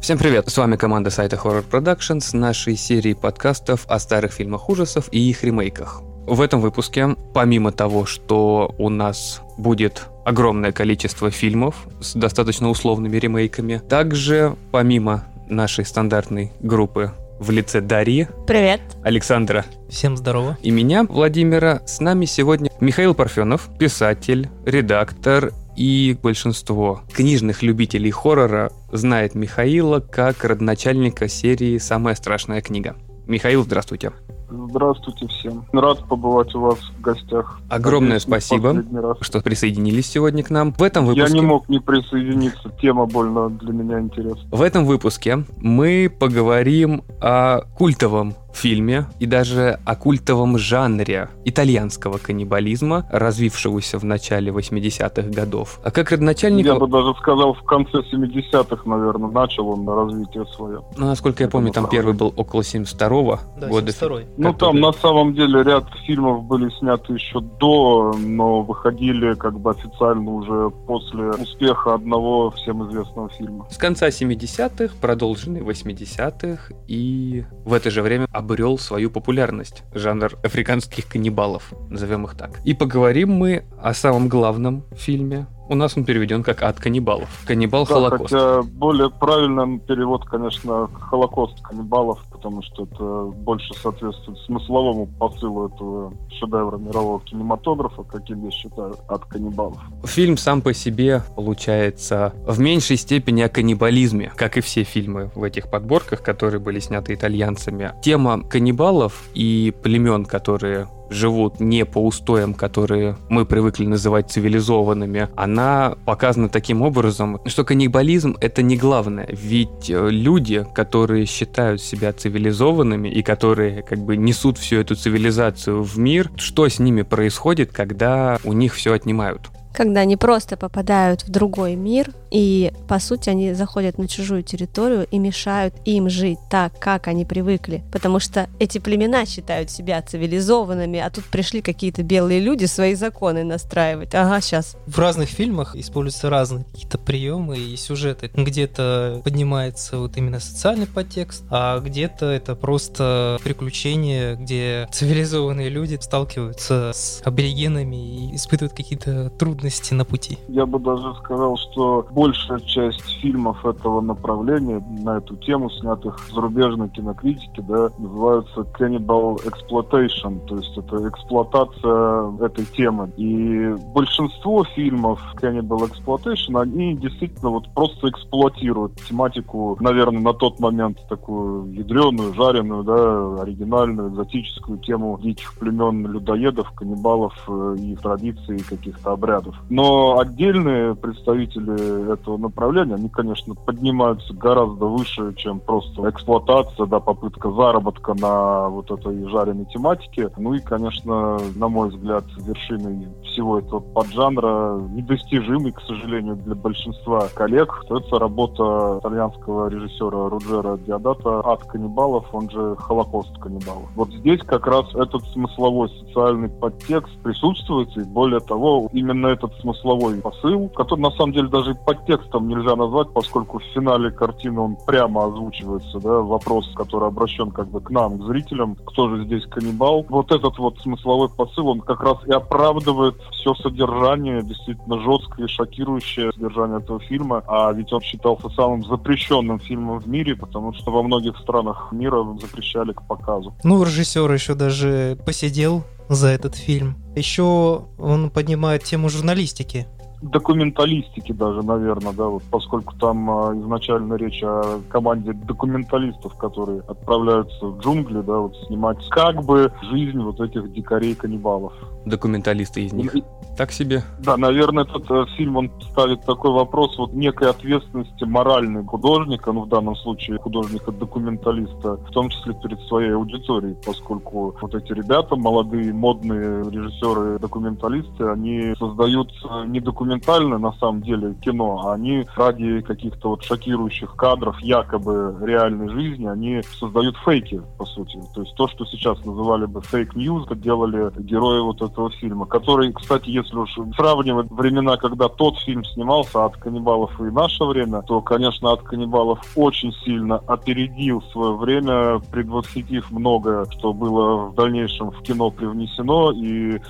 Всем привет! С вами команда сайта Horror Productions с нашей серией подкастов о старых фильмах ужасов и их ремейках. В этом выпуске, помимо того, что у нас будет огромное количество фильмов с достаточно условными ремейками, также помимо нашей стандартной группы в лице Дарьи. Привет. Александра. Всем здорово. И меня, Владимира. С нами сегодня Михаил Парфенов, писатель, редактор и большинство книжных любителей хоррора знает Михаила как родоначальника серии «Самая страшная книга». Михаил, здравствуйте. Здравствуйте всем. Рад побывать у вас в гостях. Огромное Надеюсь, спасибо, что присоединились сегодня к нам. В этом выпуске... Я не мог не присоединиться, тема больно для меня интересна. В этом выпуске мы поговорим о культовом фильме и даже о культовом жанре итальянского каннибализма, развившегося в начале 80-х годов. А как родоначальник... Я бы даже сказал, в конце 70-х, наверное, начал он на развитие свое. Ну, насколько я помню, там первый был около 72-го да, года. 72 ну, там на самом деле ряд фильмов были сняты еще до, но выходили как бы официально уже после успеха одного всем известного фильма. С конца 70-х, продолженный 80-х, и в это же время обрел свою популярность. Жанр африканских каннибалов, назовем их так. И поговорим мы о самом главном фильме у нас он переведен как «Ад каннибалов». Каннибал да, Холокост. Хотя более правильный перевод, конечно, Холокост каннибалов, потому что это больше соответствует смысловому посылу этого шедевра мирового кинематографа, каким я считаю, «Ад каннибалов». Фильм сам по себе получается в меньшей степени о каннибализме, как и все фильмы в этих подборках, которые были сняты итальянцами. Тема каннибалов и племен, которые живут не по устоям, которые мы привыкли называть цивилизованными, она показана таким образом, что каннибализм — это не главное. Ведь э, люди, которые считают себя цивилизованными и которые как бы несут всю эту цивилизацию в мир, что с ними происходит, когда у них все отнимают? когда они просто попадают в другой мир, и, по сути, они заходят на чужую территорию и мешают им жить так, как они привыкли. Потому что эти племена считают себя цивилизованными, а тут пришли какие-то белые люди свои законы настраивать. Ага, сейчас. В разных фильмах используются разные какие-то приемы и сюжеты. Где-то поднимается вот именно социальный подтекст, а где-то это просто приключения, где цивилизованные люди сталкиваются с аборигенами и испытывают какие-то трудности трудности на пути? Я бы даже сказал, что большая часть фильмов этого направления на эту тему, снятых зарубежной кинокритике, да, называются Cannibal Exploitation, то есть это эксплуатация этой темы. И большинство фильмов Cannibal Exploitation, они действительно вот просто эксплуатируют тематику, наверное, на тот момент такую ядреную, жареную, да, оригинальную, экзотическую тему диких племен людоедов, каннибалов э, и традиций каких-то обрядов. Но отдельные представители этого направления, они, конечно, поднимаются гораздо выше, чем просто эксплуатация, да, попытка заработка на вот этой жареной тематике. Ну и, конечно, на мой взгляд, вершиной всего этого поджанра, недостижимый, к сожалению, для большинства коллег, остается работа итальянского режиссера Руджера Диадата «Ад каннибалов», он же «Холокост каннибалов». Вот здесь как раз этот смысловой социальный подтекст присутствует, и более того, именно этот смысловой посыл, который на самом деле даже подтекстом нельзя назвать, поскольку в финале картины он прямо озвучивается, да, вопрос, который обращен как бы к нам, к зрителям, кто же здесь каннибал. Вот этот вот смысловой посыл, он как раз и оправдывает все содержание, действительно жесткое шокирующее содержание этого фильма, а ведь он считался самым запрещенным фильмом в мире, потому что во многих странах мира запрещали к показу. Ну, режиссер еще даже посидел за этот фильм. Еще он поднимает тему журналистики документалистики даже, наверное, да, вот поскольку там а, изначально речь о команде документалистов, которые отправляются в джунгли, да, вот снимать как бы жизнь вот этих дикарей-каннибалов. Документалисты из них. Так себе. Да, наверное, этот э, фильм, он ставит такой вопрос вот некой ответственности моральной художника, ну, в данном случае художника-документалиста, в том числе перед своей аудиторией, поскольку вот эти ребята, молодые, модные режиссеры-документалисты, они создают не документалисты, документальное на самом деле кино, они ради каких-то вот шокирующих кадров якобы реальной жизни, они создают фейки, по сути. То есть то, что сейчас называли бы fake news, делали герои вот этого фильма, который, кстати, если уж сравнивать времена, когда тот фильм снимался Ад каннибалов и наше время, то, конечно, Ад каннибалов очень сильно опередил свое время, предвосхитив многое, что было в дальнейшем в кино привнесено, и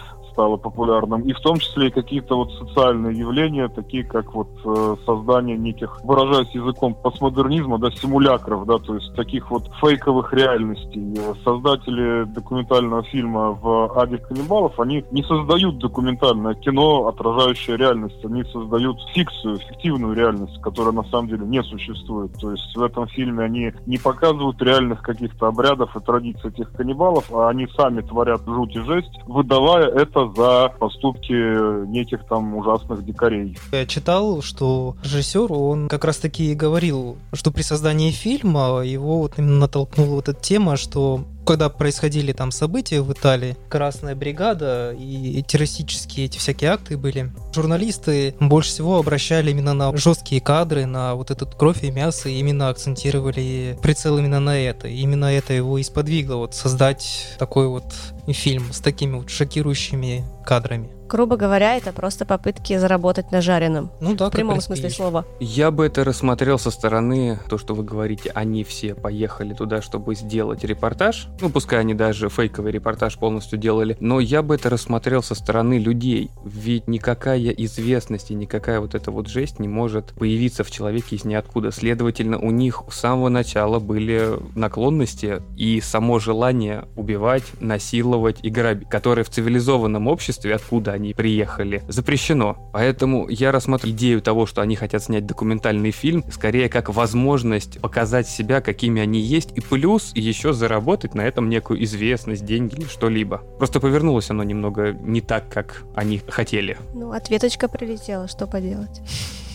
стало популярным, и в том числе и какие-то вот социальные явления, такие как вот э, создание неких, выражаясь языком постмодернизма, да, симулякров, да, то есть таких вот фейковых реальностей. Создатели документального фильма в «Аде каннибалов», они не создают документальное кино, отражающее реальность, они создают фикцию, фиктивную реальность, которая на самом деле не существует. То есть в этом фильме они не показывают реальных каких-то обрядов и традиций этих каннибалов, а они сами творят жуть и жесть, выдавая это за поступки неких там ужасных дикарей. Я читал, что режиссер, он как раз таки и говорил, что при создании фильма его вот именно натолкнула вот эта тема, что когда происходили там события в Италии, Красная бригада и террористические эти всякие акты были, журналисты больше всего обращали именно на жесткие кадры, на вот этот кровь и мясо, и именно акцентировали прицел именно на это. И именно это его и сподвигло вот создать такой вот фильм с такими вот шокирующими кадрами. Грубо говоря, это просто попытки заработать на жареном. Ну да, в прямом смысле слова. Я бы это рассмотрел со стороны, то, что вы говорите, они все поехали туда, чтобы сделать репортаж. Ну, пускай они даже фейковый репортаж полностью делали, но я бы это рассмотрел со стороны людей. Ведь никакая известность и никакая вот эта вот жесть не может появиться в человеке из ниоткуда. Следовательно, у них с самого начала были наклонности и само желание убивать, насиловать и грабить, которые в цивилизованном обществе, откуда они приехали, запрещено. Поэтому я рассматриваю идею того, что они хотят снять документальный фильм, скорее как возможность показать себя, какими они есть, и плюс еще заработать на этом некую известность, деньги или что-либо. Просто повернулось оно немного не так, как они хотели. Ну, ответочка прилетела, что поделать.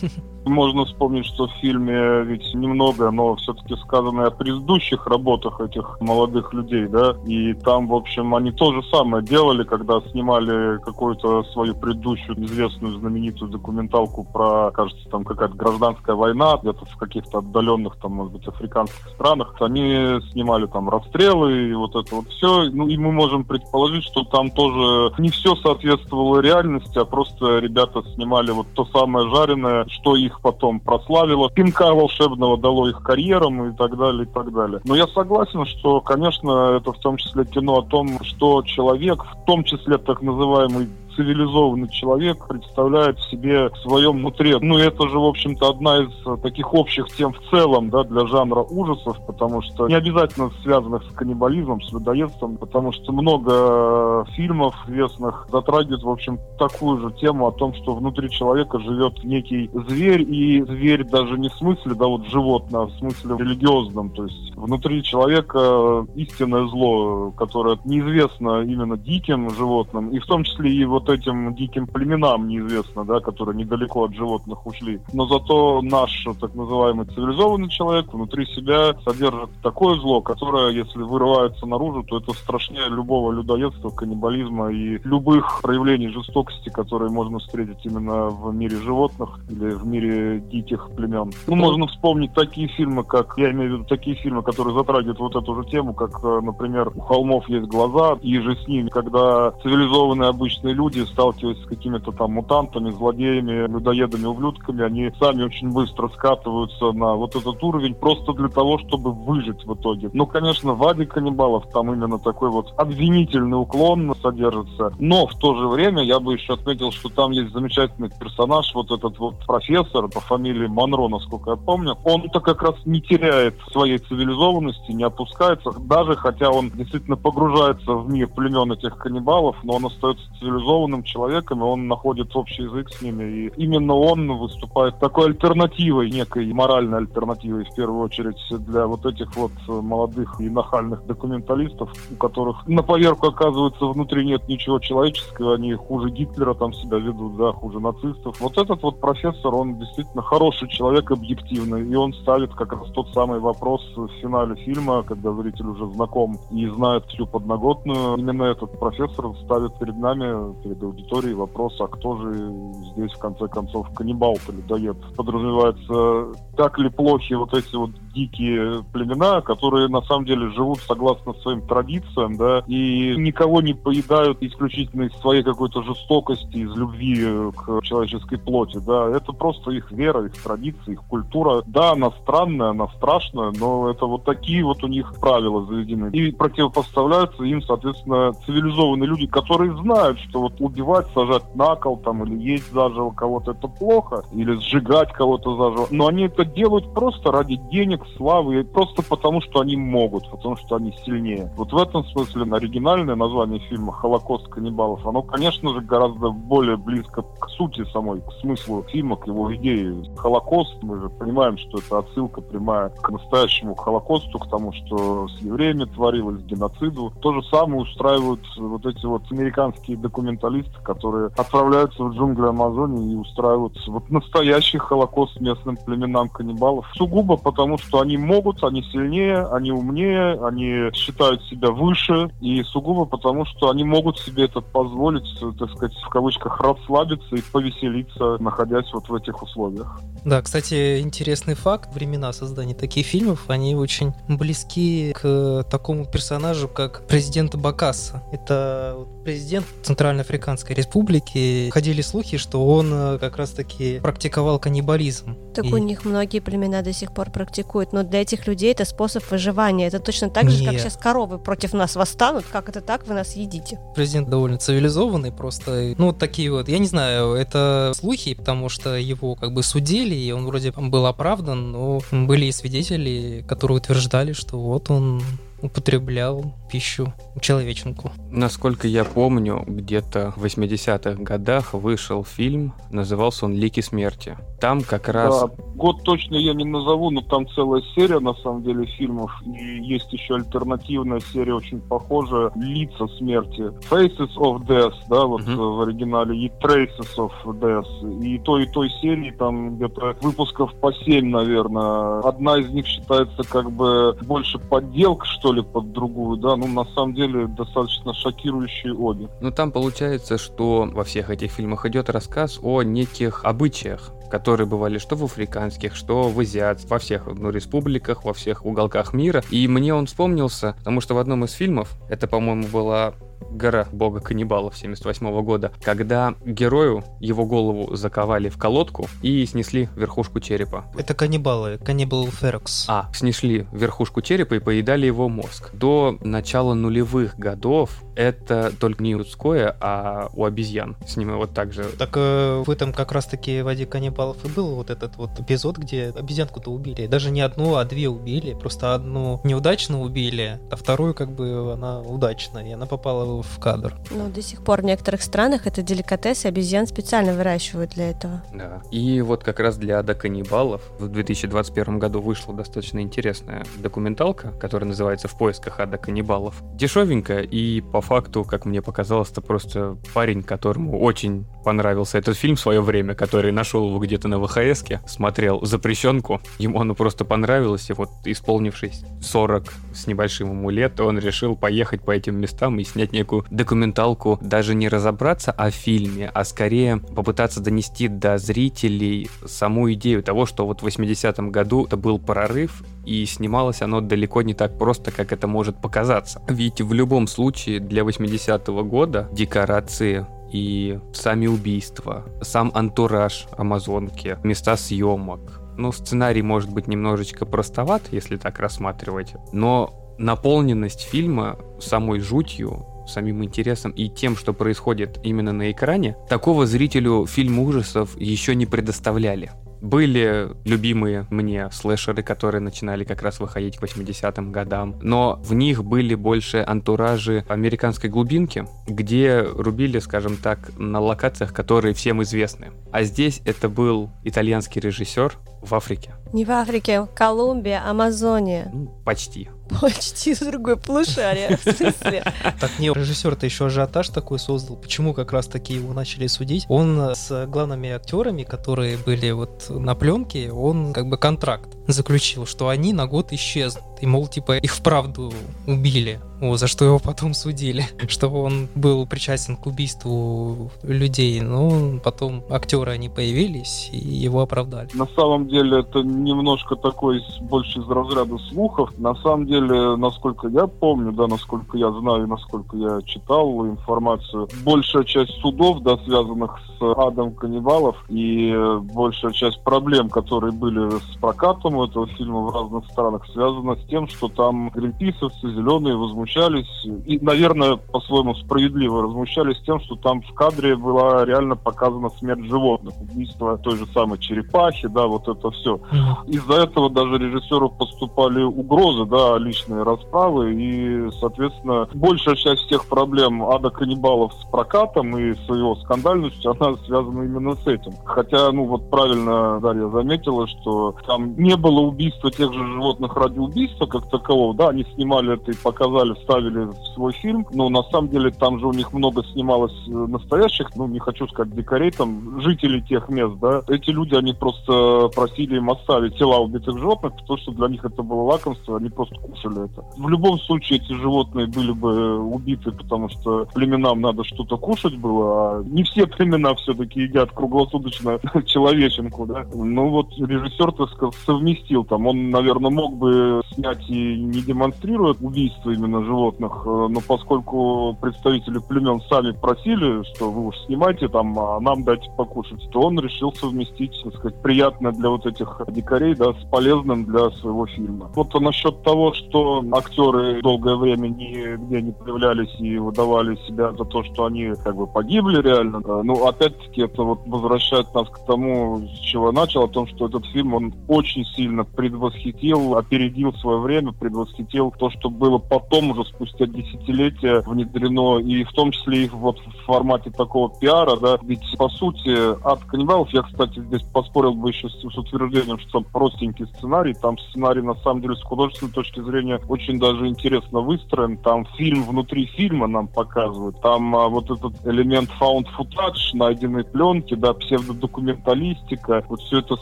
Можно вспомнить, что в фильме ведь немного, но все-таки сказано о предыдущих работах этих молодых людей, да, и там, в общем, они то же самое делали, когда снимали какую-то свою предыдущую известную знаменитую документалку про, кажется, там какая-то гражданская война, где-то в каких-то отдаленных, там, может быть, африканских странах, они снимали там расстрелы и вот это вот все, ну, и мы можем предположить, что там тоже не все соответствовало реальности, а просто ребята снимали вот то самое жареное, что их потом прославило, пинка волшебного дало их карьерам и так далее, и так далее. Но я согласен, что, конечно, это в том числе кино о том, что человек, в том числе так называемый цивилизованный человек представляет в себе в своем внутри. Ну, это же, в общем-то, одна из э, таких общих тем в целом, да, для жанра ужасов, потому что не обязательно связанных с каннибализмом, с людоедством, потому что много э, фильмов известных затрагивают, в общем, такую же тему о том, что внутри человека живет некий зверь, и зверь даже не в смысле, да, вот животное, а в смысле религиозном, то есть внутри человека истинное зло, которое неизвестно именно диким животным, и в том числе и вот этим диким племенам неизвестно, да, которые недалеко от животных ушли. Но зато наш так называемый цивилизованный человек внутри себя содержит такое зло, которое, если вырывается наружу, то это страшнее любого людоедства, каннибализма и любых проявлений жестокости, которые можно встретить именно в мире животных или в мире диких племен. Ну, можно вспомнить такие фильмы, как, я имею в виду такие фильмы, которые затрагивают вот эту же тему, как, э, например, «У холмов есть глаза», и же с ними, когда цивилизованные обычные люди люди, сталкиваясь с какими-то там мутантами, злодеями, людоедами, ублюдками, они сами очень быстро скатываются на вот этот уровень просто для того, чтобы выжить в итоге. Ну, конечно, в Аде каннибалов там именно такой вот обвинительный уклон содержится, но в то же время я бы еще отметил, что там есть замечательный персонаж, вот этот вот профессор по фамилии Монро, насколько я помню, он-то как раз не теряет своей цивилизованности, не опускается, даже хотя он действительно погружается в мир племен этих каннибалов, но он остается цивилизованным образованным человеком, и он находит общий язык с ними. И именно он выступает такой альтернативой, некой моральной альтернативой, в первую очередь, для вот этих вот молодых и нахальных документалистов, у которых на поверку оказывается внутри нет ничего человеческого, они хуже Гитлера там себя ведут, да, хуже нацистов. Вот этот вот профессор, он действительно хороший человек, объективный, и он ставит как раз тот самый вопрос в финале фильма, когда зритель уже знаком и знает всю подноготную. Именно этот профессор ставит перед нами, перед перед аудиторией вопрос, а кто же здесь в конце концов каннибал-то людоед? Подразумевается, так ли плохи вот эти вот дикие племена, которые на самом деле живут согласно своим традициям, да, и никого не поедают исключительно из своей какой-то жестокости, из любви к человеческой плоти, да, это просто их вера, их традиции, их культура. Да, она странная, она страшная, но это вот такие вот у них правила заведены. И противопоставляются им, соответственно, цивилизованные люди, которые знают, что вот убивать, сажать на кол там или есть заживо кого-то это плохо, или сжигать кого-то заживо. Но они это делают просто ради денег, славы, просто потому, что они могут, потому что они сильнее. Вот в этом смысле оригинальное название фильма «Холокост каннибалов», оно, конечно же, гораздо более близко к сути самой, к смыслу фильма, к его идее. Холокост, мы же понимаем, что это отсылка прямая к настоящему Холокосту, к тому, что с евреями творилось, геноциду. То же самое устраивают вот эти вот американские документалисты, которые отправляются в джунгли Амазонии и устраивают вот настоящий Холокост местным племенам каннибалов. Сугубо потому, что они могут, они сильнее, они умнее, они считают себя выше, и сугубо потому, что они могут себе это позволить, так сказать, в кавычках, расслабиться и повеселиться, находясь вот в этих условиях. Да, кстати, интересный факт. Времена создания таких фильмов, они очень близки к такому персонажу, как президент Бакаса. Это президент Центральноафриканской Республики. Ходили слухи, что он э, как раз-таки практиковал каннибализм. Так и... у них многие племена до сих пор практикуют, но для этих людей это способ выживания. Это точно так же, Нет. как сейчас коровы против нас восстанут. Как это так? Вы нас едите. Президент довольно цивилизованный, просто, ну, вот такие вот, я не знаю, это слухи, потому что его как бы судили, и он вроде был оправдан, но были и свидетели, которые утверждали, что вот он употреблял пищу человеченку. Насколько я помню, где-то в 80-х годах вышел фильм, назывался он «Лики смерти». Там как раз... Да, год точно я не назову, но там целая серия, на самом деле, фильмов. И есть еще альтернативная серия, очень похожая, «Лица смерти». Faces of Death, да, вот uh-huh. в оригинале, и Traces of Death. И той, и той серии там где-то выпусков по 7, наверное. Одна из них считается как бы больше подделка, что ли, под другую, да, ну, на самом деле, достаточно шокирующие обе. Ну, там получается, что во всех этих фильмах идет рассказ о неких обычаях, которые бывали что в африканских, что в азиатских, во всех ну, республиках, во всех уголках мира. И мне он вспомнился, потому что в одном из фильмов, это, по-моему, была гора бога каннибалов 78 года, когда герою его голову заковали в колодку и снесли верхушку черепа. Это каннибалы, каннибал Ферокс. А, снесли верхушку черепа и поедали его мозг. До начала нулевых годов это только не людское, а у обезьян. С ними вот так же. Так э, в этом как раз-таки в «Воде каннибалов» и был вот этот вот эпизод, где обезьянку-то убили. Даже не одну, а две убили. Просто одну неудачно убили, а вторую как бы она удачно, и она попала в кадр. Ну, до сих пор в некоторых странах это деликатес, и обезьян специально выращивают для этого. Да. И вот как раз для ада каннибалов в 2021 году вышла достаточно интересная документалка, которая называется «В поисках ада каннибалов». Дешевенькая и по факту, как мне показалось, это просто парень, которому очень понравился этот фильм в свое время, который нашел его где-то на ВХС, смотрел запрещенку, ему оно просто понравилось, и вот исполнившись 40 с небольшим ему лет, он решил поехать по этим местам и снять некую документалку, даже не разобраться о фильме, а скорее попытаться донести до зрителей саму идею того, что вот в 80-м году это был прорыв, и снималось оно далеко не так просто, как это может показаться. Ведь в любом случае для 80-го года декорации и сами убийства, сам антураж Амазонки, места съемок. Ну, сценарий может быть немножечко простоват, если так рассматривать, но наполненность фильма самой жутью самим интересом и тем, что происходит именно на экране, такого зрителю фильм ужасов еще не предоставляли. Были любимые мне слэшеры, которые начинали как раз выходить к 80-м годам, но в них были больше антуражи американской глубинки, где рубили, скажем так, на локациях, которые всем известны. А здесь это был итальянский режиссер в Африке. Не в Африке, Колумбия, Амазония. Ну, почти. Почти с другой полушария, в смысле. Так не, режиссер-то еще ажиотаж такой создал. Почему как раз таки его начали судить? Он с главными актерами, которые были вот на пленке, он как бы контракт заключил, что они на год исчезнут. И, мол, типа, их вправду убили, о, за что его потом судили, что он был причастен к убийству людей. Но потом актеры они появились и его оправдали. На самом деле это немножко такой больше из разряда слухов. На самом деле, насколько я помню, да, насколько я знаю насколько я читал информацию, большая часть судов, да, связанных с адом каннибалов и большая часть проблем, которые были с прокатом этого фильма в разных странах, связана с тем, что там гринписовцы, зеленые возмущались и, наверное, по-своему справедливо возмущались тем, что там в кадре была реально показана смерть животных, убийство той же самой черепахи, да, вот это все. Из-за этого даже режиссеру поступали угрозы, да, личные расправы, и, соответственно, большая часть всех проблем ада каннибалов с прокатом и с его скандальностью, она связана именно с этим. Хотя, ну вот правильно Дарья заметила, что там не было убийства тех же животных ради убийства как такового, да, они снимали это и показали, вставили в свой фильм, но на самом деле там же у них много снималось э, настоящих, ну не хочу сказать дикарей, там жителей тех мест, да, эти люди, они просто просили им оставить тела убитых животных, потому что для них это было лакомство, они просто кушали это. В любом случае эти животные были бы убиты, потому что племенам надо что-то кушать было, а не все племена все-таки едят круглосуточно человеченку, да. Ну вот режиссер, так сказать, совместил там. Он, наверное, мог бы снять и не демонстрируя убийство именно животных, э, но поскольку представители племен сами просили, что вы уж снимайте там, а нам дайте покушать, то он решил совместить, так сказать, приятное для вот этих дикарей, да, с полезным для своего фильма. Вот насчет того, что актеры долгое время нигде не появлялись и выдавали себя за то, что они как бы погибли реально, да. ну, опять-таки, это вот возвращает нас к тому, с чего я начал, о том, что этот фильм, он очень сильно предвосхитил, опередил свое время, предвосхитил то, что было потом уже спустя десятилетия внедрено, и в том числе и вот в формате такого пиара, да, ведь по сути от каннибалов, я, кстати, здесь поспорил бы еще с, с утверждением, что там простенький сценарий, там сценарий на самом деле с художественной точки зрения очень даже интересно выстроен, там фильм внутри фильма нам показывают, там а, вот этот элемент found footage, найденной пленки, да, псевдодокументалистика, вот все это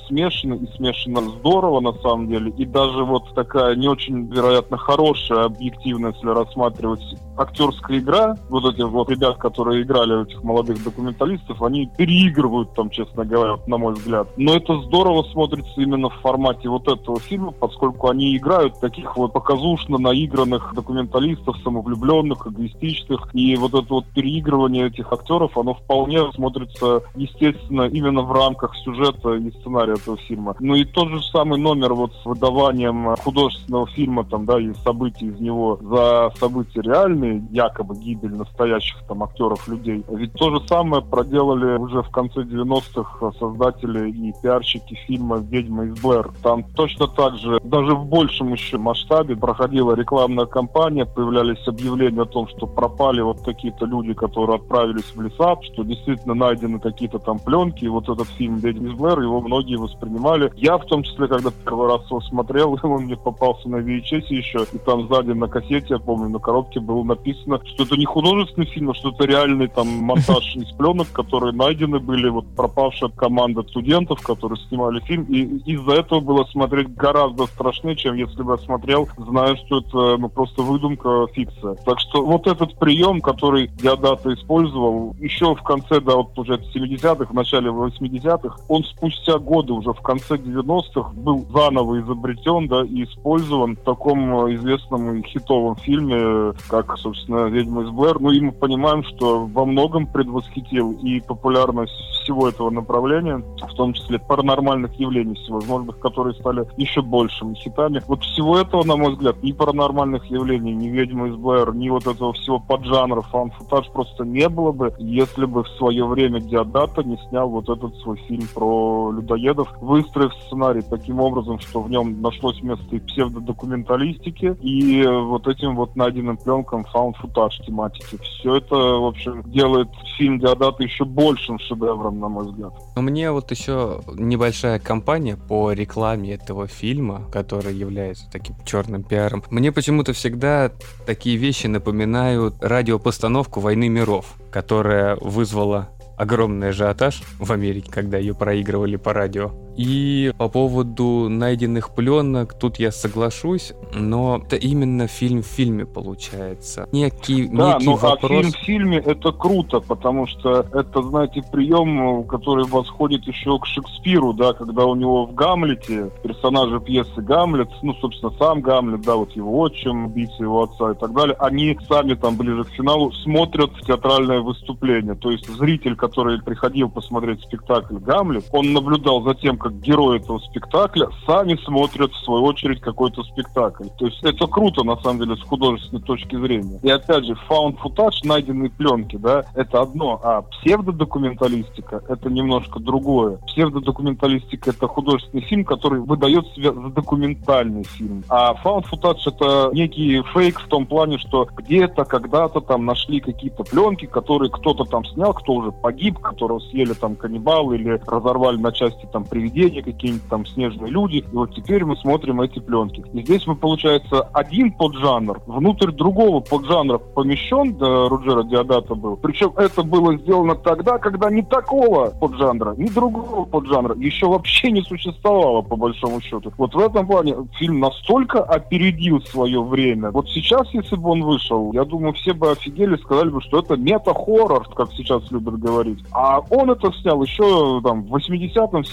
смешано и смешано здорово на самом деле, и даже вот такая не очень, вероятно, хорошая, объективная, если рассматривать актерская игра, вот этих вот ребят, которые играли этих молодых документалистов, они переигрывают там, честно говоря, на мой взгляд. Но это здорово смотрится именно в формате вот этого фильма, поскольку они играют таких вот показушно наигранных документалистов, самовлюбленных, эгоистичных, и вот это вот переигрывание этих актеров, оно вполне смотрится, естественно, именно в рамках сюжета и сценария этого фильма. Ну и тот же самый номер вот с выдаванием художественного фильма там, да, и событий из него за события реальные, якобы гибель настоящих там актеров, людей. Ведь то же самое проделали уже в конце 90-х создатели и пиарщики фильма «Ведьма из Блэр». Там точно так же, даже в большем еще масштабе проходила рекламная кампания, появлялись объявления о том, что пропали вот какие-то люди, которые отправились в леса, что действительно найдены какие-то там пленки, и вот этот фильм «Ведьма из Блэр», его многие воспринимали. Я в том числе, когда первый раз его смотрел, он мне попался на VHS еще, и там сзади на кассете, я помню, на коробке было написано, что это не художественный фильм, а что это реальный там монтаж из пленок, которые найдены были, вот пропавшая команда студентов, которые снимали фильм, и из-за этого было смотреть гораздо страшнее, чем если бы я смотрел, зная, что это ну, просто выдумка, фикция. Так что вот этот прием, который Диодата использовал, еще в конце, да, вот уже 70-х, в начале 80-х, он спустя годы, уже в конце 90-х, был заново изобретен, да, и использован в таком известном и хитовом фильме, как, собственно, «Ведьма из Блэр». Ну и мы понимаем, что во многом предвосхитил и популярность всего этого направления, в том числе паранормальных явлений всевозможных, которые стали еще большими хитами. Вот всего этого, на мой взгляд, ни паранормальных явлений, ни «Ведьма из Блэр», ни вот этого всего поджанра фан-футаж просто не было бы, если бы в свое время Диодата не снял вот этот свой фильм про людоедов, выстроив сценарий таким образом, что в нем нашлось место и псевдодокументалистики, и вот этим вот найденным пленкам фаунд-футаж тематики. Все это, в общем, делает фильм Диодата еще большим шедевром, на мой взгляд. У меня вот еще небольшая кампания по рекламе этого фильма, которая является таким черным пиаром. Мне почему-то всегда такие вещи напоминают радиопостановку «Войны миров», которая вызвала огромный ажиотаж в Америке, когда ее проигрывали по радио. И по поводу найденных пленок, тут я соглашусь, но это именно фильм в фильме получается. Некий, да, некий ну вопрос... а фильм в фильме это круто, потому что это, знаете, прием, который восходит еще к Шекспиру, да, когда у него в Гамлете персонажи пьесы Гамлет, ну, собственно, сам Гамлет, да, вот его отчим, убийца его отца и так далее, они сами там ближе к финалу смотрят театральное выступление. То есть зритель, который приходил посмотреть спектакль Гамлет, он наблюдал за тем, как герои этого спектакля сами смотрят, в свою очередь, какой-то спектакль. То есть это круто, на самом деле, с художественной точки зрения. И опять же, found footage, найденные пленки, да, это одно, а псевдодокументалистика — это немножко другое. Псевдодокументалистика — это художественный фильм, который выдает себя за документальный фильм. А found footage — это некий фейк в том плане, что где-то, когда-то там нашли какие-то пленки, которые кто-то там снял, кто уже погиб, которого съели там каннибалы или разорвали на части там привидения, какие-нибудь там снежные люди. И вот теперь мы смотрим эти пленки. И здесь мы, получается, один поджанр внутрь другого поджанра помещен, да, Руджера Диодата был. Причем это было сделано тогда, когда ни такого поджанра, ни другого поджанра еще вообще не существовало, по большому счету. Вот в этом плане фильм настолько опередил свое время. Вот сейчас, если бы он вышел, я думаю, все бы офигели, сказали бы, что это мета-хоррор, как сейчас любят говорить. А он это снял еще там в 80-м,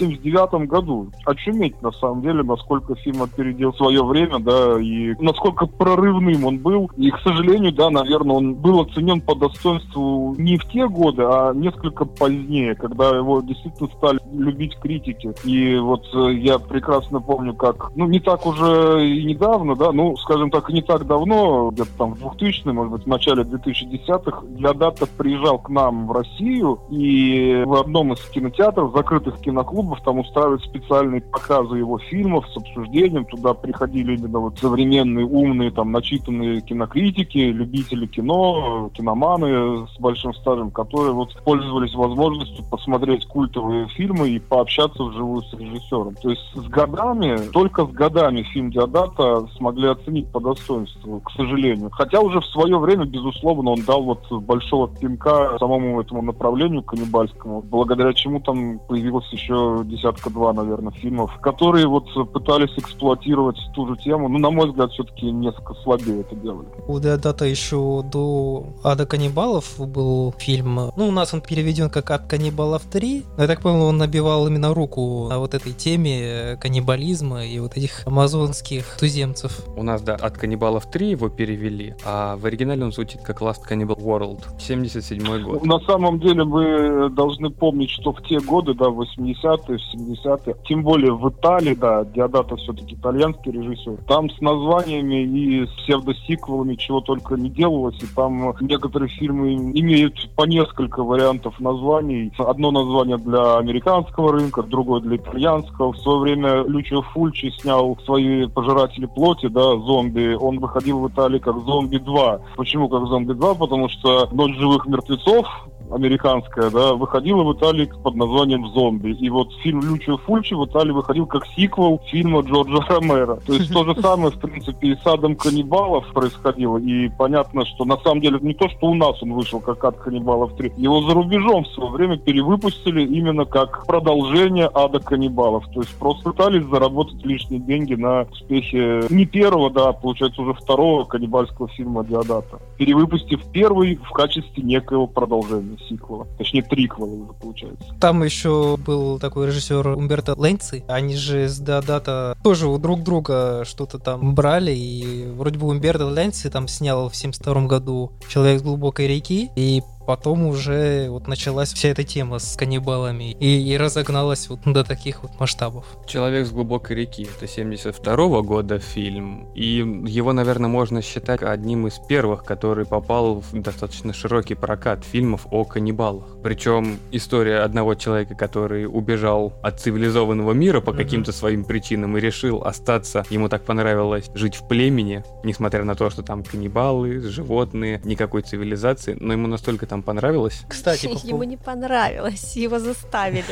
79-м году. Очуметь, на самом деле, насколько фильм опередил свое время, да, и насколько прорывным он был. И, к сожалению, да, наверное, он был оценен по достоинству не в те годы, а несколько позднее, когда его действительно стали любить критики. И вот э, я прекрасно помню, как, ну, не так уже и недавно, да, ну, скажем так, не так давно, где-то там в 2000 может быть, в начале 2010-х, Диодата приезжал к нам в Россию, и в одном из кинотеатров, закрытых киноклубов, там устраивают специальные показы его фильмов с обсуждением. Туда приходили именно вот современные, умные, там, начитанные кинокритики, любители кино, киноманы с большим стажем, которые вот пользовались возможностью посмотреть культовые фильмы и пообщаться вживую с режиссером. То есть с годами, только с годами фильм Диодата смогли оценить по достоинству, к сожалению. Хотя уже в свое время, безусловно, он дал вот большого пинка самому этому направлению каннибальскому, благодаря чему там появилось еще два, наверное, фильмов, которые вот пытались эксплуатировать ту же тему, Ну, на мой взгляд, все-таки несколько слабее это делали. У Деодата еще до «Ада каннибалов» был фильм, ну, у нас он переведен как «Ад каннибалов 3», но я так понял, он набивал именно руку на вот этой теме э, каннибализма и вот этих амазонских туземцев. У нас, да, «Ад каннибалов 3» его перевели, а в оригинале он звучит как «Last Cannibal World», 77 год. На самом деле мы э, должны помнить, что в те годы, да, 80-е, 70-е, 60-х. Тем более в Италии, да, Диодато все-таки итальянский режиссер. Там с названиями и с псевдосиквелами чего только не делалось. И там некоторые фильмы имеют по несколько вариантов названий. Одно название для американского рынка, другое для итальянского. В свое время Лючо Фульчи снял свои «Пожиратели плоти», да, «Зомби». Он выходил в Италии как «Зомби 2». Почему как «Зомби 2»? Потому что «Ночь живых мертвецов» американская, да, выходила в Италии под названием «Зомби». И вот фильм Лючио Фульчи в Италии выходил как сиквел фильма Джорджа Ромера. То есть то же самое, в принципе, и с «Адом каннибалов» происходило. И понятно, что на самом деле не то, что у нас он вышел как «Ад каннибалов 3», его за рубежом в свое время перевыпустили именно как продолжение «Ада каннибалов». То есть просто пытались заработать лишние деньги на успехе не первого, да, а, получается уже второго каннибальского фильма Диодата, перевыпустив первый в качестве некоего продолжения сиквела. Точнее, триквела уже получается. Там еще был такой режиссер Умберто Ленци. Они же с Деодата тоже у друг друга что-то там брали. И вроде бы Умберто Ленци там снял в 72 году «Человек с глубокой реки». И потом уже вот началась вся эта тема с каннибалами и, и разогналась вот до таких вот масштабов. «Человек с глубокой реки» — это 72 -го года фильм, и его, наверное, можно считать одним из первых, который попал в достаточно широкий прокат фильмов о каннибалах. Причем история одного человека, который убежал от цивилизованного мира по каким-то своим причинам и решил остаться, ему так понравилось жить в племени, несмотря на то, что там каннибалы, животные, никакой цивилизации, но ему настолько там понравилось? Кстати, по, Ему не понравилось, его заставили.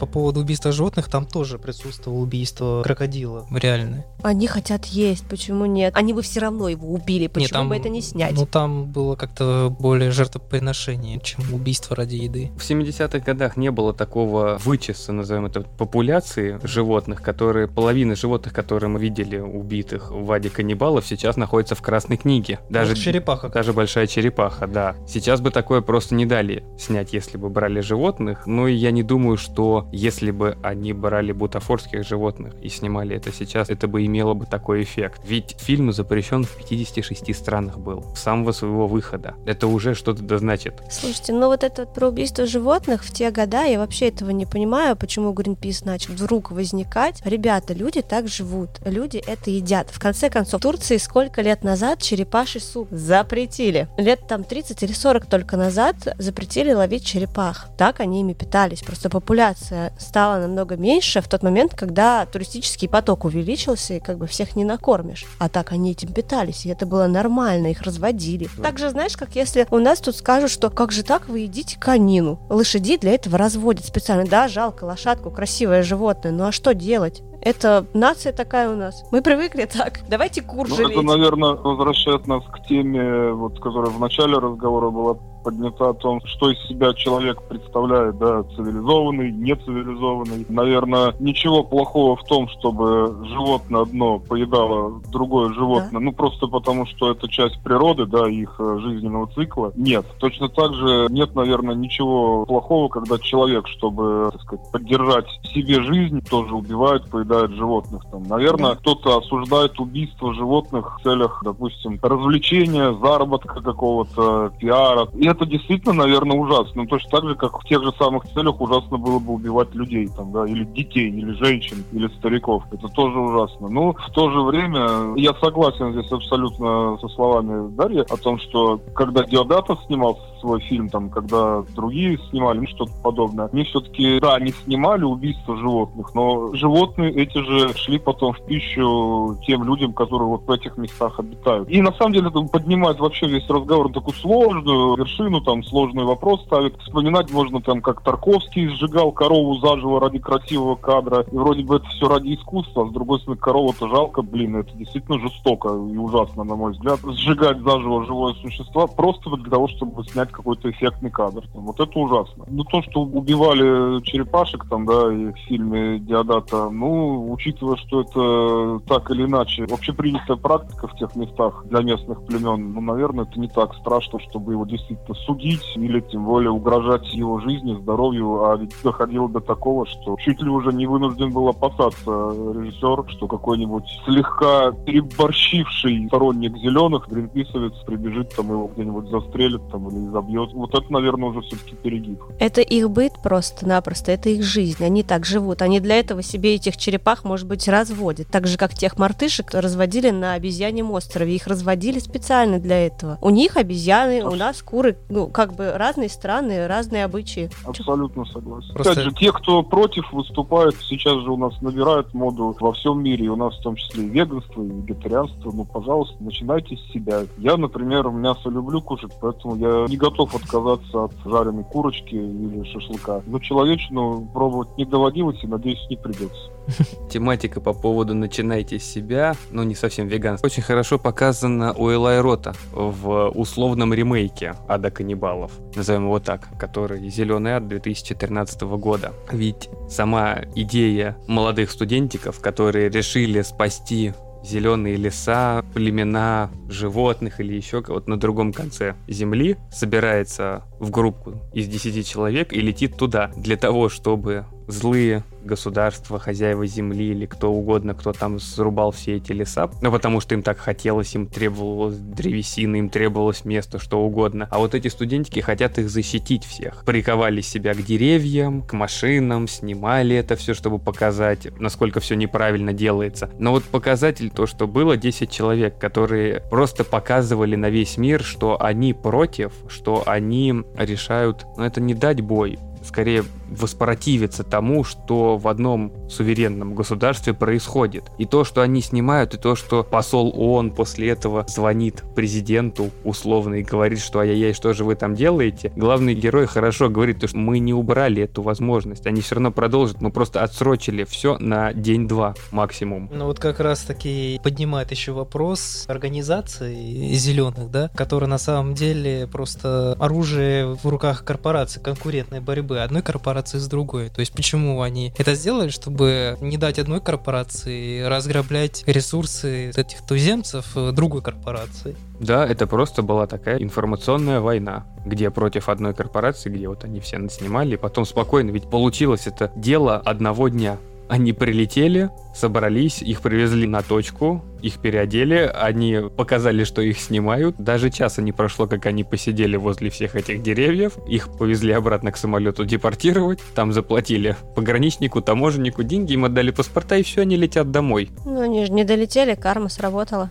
по поводу убийства животных, там тоже присутствовало убийство крокодила. Реальное. Они хотят есть, почему нет? Они бы все равно его убили, почему там- бы это не снять? Ну, там было как-то более жертвоприношение, чем убийство ради еды. В 70-х годах не было такого вычеса, назовем это, популяции животных, которые, половина животных, которые мы видели убитых в Аде каннибалов, сейчас находится в Красной книге. Даже, Даже черепаха. даже большая черепаха, да. Сейчас бы такое просто не дали снять, если бы брали животных. Ну и я не думаю, что если бы они брали бутафорских животных и снимали это сейчас, это бы имело бы такой эффект. Ведь фильм запрещен в 56 странах был с самого своего выхода. Это уже что-то да значит. Слушайте, ну вот это вот про убийство животных в те года, я вообще этого не понимаю, почему Greenpeace начал вдруг возникать. Ребята, люди так живут, люди это едят. В конце концов, в Турции сколько лет назад черепаший суп запретили? Лет там 30 или 40 только назад запретили ловить черепах. Так они ими питались. Просто популяция стала намного меньше в тот момент, когда туристический поток увеличился, и как бы всех не накормишь. А так они этим питались, и это было нормально, их разводили. Так же, знаешь, как если у нас тут скажут, что как же так вы едите конину? Лошади для этого разводят специально. Да, жалко лошадку, красивое животное, ну а что делать? Это нация такая у нас. Мы привыкли так. Давайте кур Ну, жалеть. это, наверное, возвращает нас к теме, вот, которая в начале разговора была поднята о том, что из себя человек представляет, да, цивилизованный, нецивилизованный. Наверное, ничего плохого в том, чтобы животное одно поедало другое животное, ну просто потому, что это часть природы, да, их э, жизненного цикла. Нет. Точно так же нет, наверное, ничего плохого, когда человек, чтобы, так сказать, поддержать себе жизнь, тоже убивает, поедает животных. Там, наверное, кто-то осуждает убийство животных в целях, допустим, развлечения, заработка какого-то, пиара. И это действительно, наверное, ужасно. Ну, точно так же, как в тех же самых целях ужасно было бы убивать людей, там, да, или детей, или женщин, или стариков. Это тоже ужасно. Но в то же время я согласен здесь абсолютно со словами Дарьи о том, что когда Диодатов снимал свой фильм, там, когда другие снимали, ну, что-то подобное, они все-таки, да, не снимали убийство животных, но животные эти же шли потом в пищу тем людям, которые вот в этих местах обитают. И на самом деле это поднимает вообще весь разговор на такую сложную вершину, там сложный вопрос ставит. Вспоминать можно там, как Тарковский сжигал корову заживо ради красивого кадра, и вроде бы это все ради искусства, а с другой стороны корову-то жалко, блин, это действительно жестоко и ужасно, на мой взгляд, сжигать заживо живое существо просто для того, чтобы снять какой-то эффектный кадр. Там, Вот это ужасно. Ну, то, что убивали черепашек там, да, и в фильме Диодата, ну, учитывая, что это так или иначе общепринятая практика в тех местах для местных племен, ну, наверное, это не так страшно, чтобы его действительно судить или тем более угрожать его жизни, здоровью, а ведь доходило до такого, что чуть ли уже не вынужден был опасаться режиссер, что какой-нибудь слегка переборщивший сторонник зеленых, гринписовец прибежит там его где-нибудь застрелит там или забьет. Вот это, наверное, уже все-таки перегиб. Это их быт просто-напросто, это их жизнь. Они так живут. Они для этого себе этих черепах, может быть, разводят. Так же, как тех мартышек разводили на обезьяньем острове. Их разводили специально для этого. У них обезьяны, у нас куры. Ну, как бы разные страны, разные обычаи. Абсолютно согласен. Просто- Опять же, те, кто против выступает, сейчас же у нас набирают моду во всем мире, и у нас в том числе и веганство, и вегетарианство. Ну, пожалуйста, начинайте с себя. Я, например, мясо люблю кушать, поэтому я не готов отказаться от жареной курочки или шашлыка. Но человечину пробовать не доводилось, и, надеюсь, не придется. Тематика по поводу «начинайте с себя», ну не совсем веганство, очень хорошо показана у Элай Рота в условном ремейке «Ада каннибалов», назовем его так, который «Зеленый ад» 2013 года. Ведь сама идея молодых студентиков, которые решили спасти зеленые леса, племена животных или еще кого-то на другом конце земли, собирается в группу из 10 человек и летит туда для того, чтобы злые государства, хозяева земли или кто угодно, кто там срубал все эти леса, ну потому что им так хотелось, им требовалось древесины, им требовалось место, что угодно. А вот эти студентики хотят их защитить всех. Приковали себя к деревьям, к машинам, снимали это все, чтобы показать, насколько все неправильно делается. Но вот показатель то, что было 10 человек, которые просто показывали на весь мир, что они против, что они решают, ну это не дать бой, скорее воспротивиться тому, что в одном суверенном государстве происходит. И то, что они снимают, и то, что посол ООН после этого звонит президенту условно и говорит, что ай-яй-яй, что же вы там делаете, главный герой хорошо говорит, что мы не убрали эту возможность, они все равно продолжат, мы просто отсрочили все на день-два максимум. Ну вот как раз таки поднимает еще вопрос организации зеленых, да, которые на самом деле просто оружие в руках корпорации конкурентной борьбы одной корпорации с другой. То есть почему они это сделали, чтобы не дать одной корпорации разграблять ресурсы этих туземцев другой корпорации? Да, это просто была такая информационная война, где против одной корпорации, где вот они все снимали, потом спокойно, ведь получилось это дело одного дня. Они прилетели, собрались, их привезли на точку, их переодели, они показали, что их снимают. Даже часа не прошло, как они посидели возле всех этих деревьев. Их повезли обратно к самолету депортировать. Там заплатили пограничнику, таможеннику деньги, им отдали паспорта, и все, они летят домой. Ну, они же не долетели, карма сработала.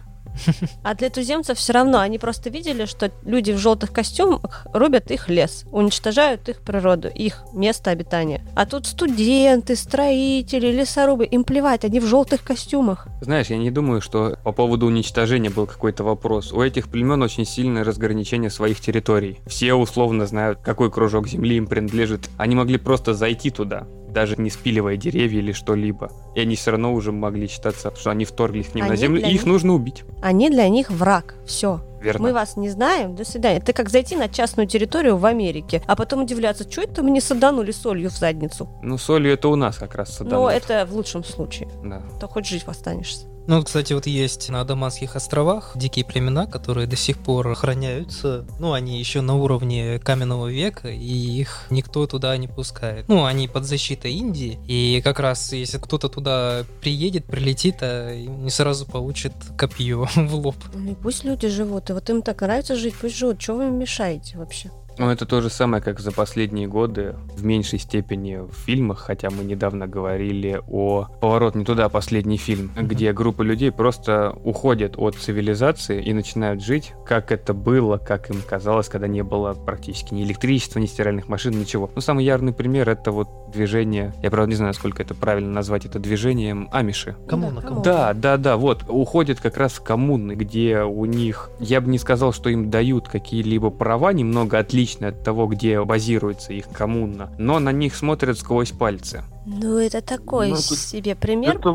А для туземцев все равно, они просто видели, что люди в желтых костюмах рубят их лес, уничтожают их природу, их место обитания. А тут студенты, строители, лесорубы, им плевать, они в желтых костюмах. Знаешь, я не думаю, что по поводу уничтожения был какой-то вопрос. У этих племен очень сильное разграничение своих территорий. Все условно знают, какой кружок земли им принадлежит. Они могли просто зайти туда, даже не спиливая деревья или что-либо. И они все равно уже могли считаться, что они вторглись к ним Они на землю, и их них- нужно убить. Они для них враг. Все. Верно. Мы вас не знаем, до свидания. Это как зайти на частную территорию в Америке, а потом удивляться, что это мне саданули солью в задницу. Ну, солью это у нас как раз Но саданут. это в лучшем случае. Да. То хоть жить останешься. Ну, кстати, вот есть на Адаманских островах дикие племена, которые до сих пор охраняются. Ну, они еще на уровне каменного века, и их никто туда не пускает. Ну, они под защитой Индии, и как раз если кто-то туда приедет, прилетит, а не сразу получит копье в лоб. Ну пусть люди живут. И вот им так нравится жить, пусть живут. Чего вы им мешаете вообще? Ну, это то же самое, как за последние годы, в меньшей степени в фильмах, хотя мы недавно говорили о «Поворот не туда», последний фильм, Мгм. где группа людей просто уходят от цивилизации и начинают жить, как это было, как им казалось, когда не было практически ни электричества, ни стиральных машин, ничего. Ну, самый явный пример — это вот движение, я, правда, не знаю, сколько это правильно назвать это движением, амиши. Коммуна, коммуна. Да, да, да, вот, уходят как раз в коммуны, где у них, я бы не сказал, что им дают какие-либо права, немного отличные от того, где базируется их коммуна, но на них смотрят сквозь пальцы. Ну это такой Ну, это- себе пример. Это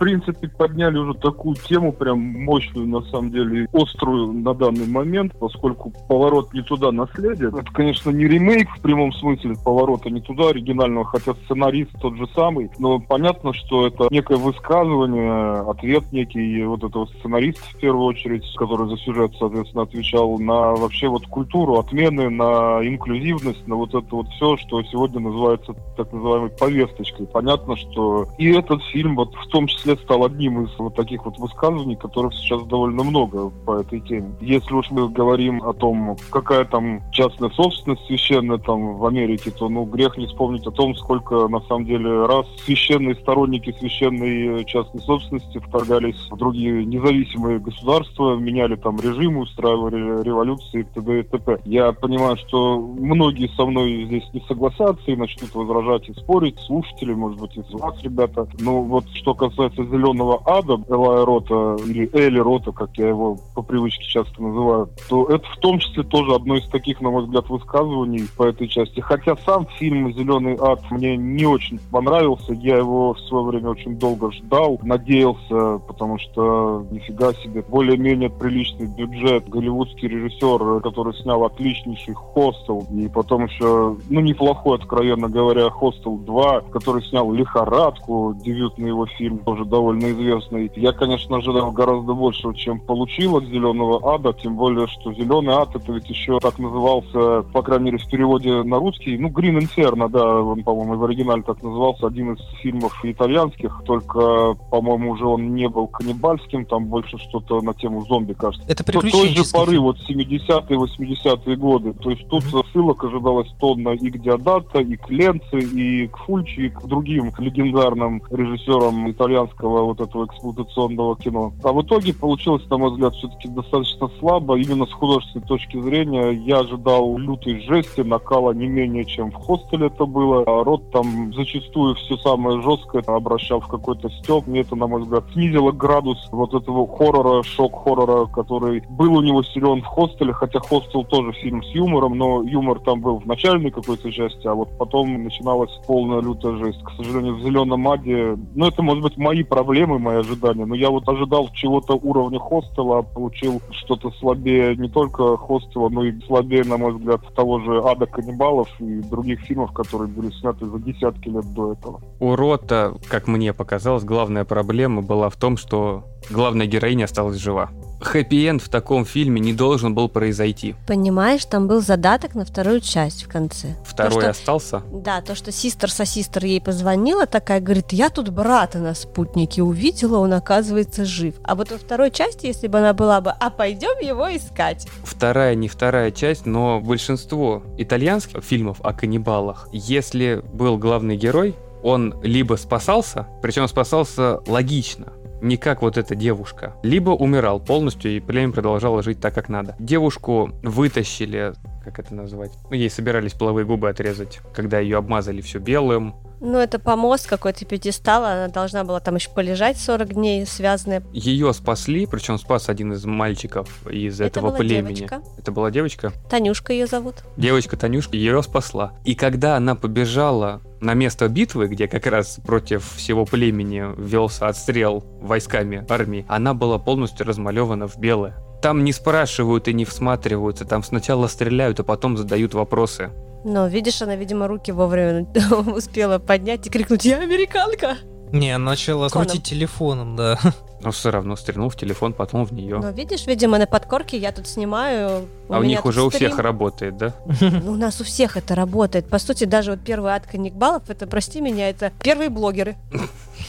принципе, подняли уже такую тему, прям мощную, на самом деле, острую на данный момент, поскольку «Поворот не туда. Наследие» — это, конечно, не ремейк в прямом смысле «Поворота не туда» оригинального, хотя сценарист тот же самый, но понятно, что это некое высказывание, ответ некий вот этого сценариста, в первую очередь, который за сюжет, соответственно, отвечал на вообще вот культуру отмены, на инклюзивность, на вот это вот все, что сегодня называется так называемой повесточкой. Понятно, что и этот фильм вот в том числе стал одним из вот таких вот высказываний, которых сейчас довольно много по этой теме. Если уж мы говорим о том, какая там частная собственность священная там в Америке, то ну грех не вспомнить о том, сколько на самом деле раз священные сторонники священной частной собственности вторгались в другие независимые государства, меняли там режимы, устраивали революции и т.д. и т.п. Я понимаю, что многие со мной здесь не согласятся и начнут возражать и спорить, слушатели, может быть, из вас, ребята. Но вот что касается «Зеленого ада», Элая Рота, или Эли Рота, как я его по привычке часто называю, то это в том числе тоже одно из таких, на мой взгляд, высказываний по этой части. Хотя сам фильм «Зеленый ад» мне не очень понравился, я его в свое время очень долго ждал, надеялся, потому что нифига себе, более-менее приличный бюджет, голливудский режиссер, который снял отличнейший «Хостел», и потом еще, ну, неплохой, откровенно говоря, «Хостел 2», который снял «Лихорадку», дебютный его фильм, тоже довольно известный. Я, конечно, ожидал гораздо большего, чем получил от «Зеленого ада», тем более, что «Зеленый ад» это ведь еще так назывался, по крайней мере, в переводе на русский, ну, «Грин Инферно», да, он, по-моему, в оригинале так назывался, один из фильмов итальянских, только, по-моему, уже он не был каннибальским, там больше что-то на тему зомби, кажется. Это То- той же приключенческий поры, вот 70-е, 80-е годы. То есть тут Мгм. Отсылок ожидалось тонна и к Диодатто, и к Ленце, и к Фульчи, и к другим легендарным режиссерам итальянского вот этого эксплуатационного кино. А в итоге получилось, на мой взгляд, все-таки достаточно слабо. Именно с художественной точки зрения я ожидал лютой жести, накала не менее, чем в «Хостеле» это было. А Рот там зачастую все самое жесткое обращал в какой-то степ. Мне это, на мой взгляд, снизило градус вот этого хоррора, шок-хоррора, который был у него силен в «Хостеле», хотя «Хостел» тоже фильм с юмором, но юмор там был в начальной какой-то части, а вот потом начиналась полная лютая жесть. К сожалению, в «Зеленом аде», ну это, может быть, мои проблемы, мои ожидания, но я вот ожидал чего-то уровня «Хостела», а получил что-то слабее не только «Хостела», но и слабее, на мой взгляд, того же «Ада каннибалов» и других фильмов, которые были сняты за десятки лет до этого. У Рота, как мне показалось, главная проблема была в том, что главная героиня осталась жива. Хэппи-энд в таком фильме не должен был произойти. Понимаешь, там был задаток на вторую часть в конце. Второй То, что- остался. Да, то, что систер со систер ей позвонила, такая говорит, я тут брата на спутнике увидела, он оказывается жив. А вот во второй части, если бы она была бы, а пойдем его искать. Вторая, не вторая часть, но большинство итальянских фильмов о каннибалах, если был главный герой, он либо спасался, причем спасался логично, не как вот эта девушка, либо умирал полностью и племя продолжало жить так, как надо. Девушку вытащили, как это назвать? Ну, ей собирались половые губы отрезать, когда ее обмазали все белым. Ну, это помост какой-то пьедестал, она должна была там еще полежать 40 дней, связанная. Ее спасли, причем спас один из мальчиков из Это этого была племени. девочка. Это была девочка? Танюшка ее зовут. Девочка Танюшка ее спасла. И когда она побежала на место битвы, где как раз против всего племени велся отстрел войсками армии, она была полностью размалевана в белое. Там не спрашивают и не всматриваются, там сначала стреляют, а потом задают вопросы. Но, видишь, она, видимо, руки вовремя успела поднять и крикнуть «Я американка!» Не, она начала Коном. крутить телефоном, да. Но все равно стрельнул в телефон, потом в нее. Но, видишь, видимо, на подкорке я тут снимаю. а у них уже у стрим. всех работает, да? Ну, у нас у всех это работает. По сути, даже вот первый ад каннибалов, это, прости меня, это первые блогеры.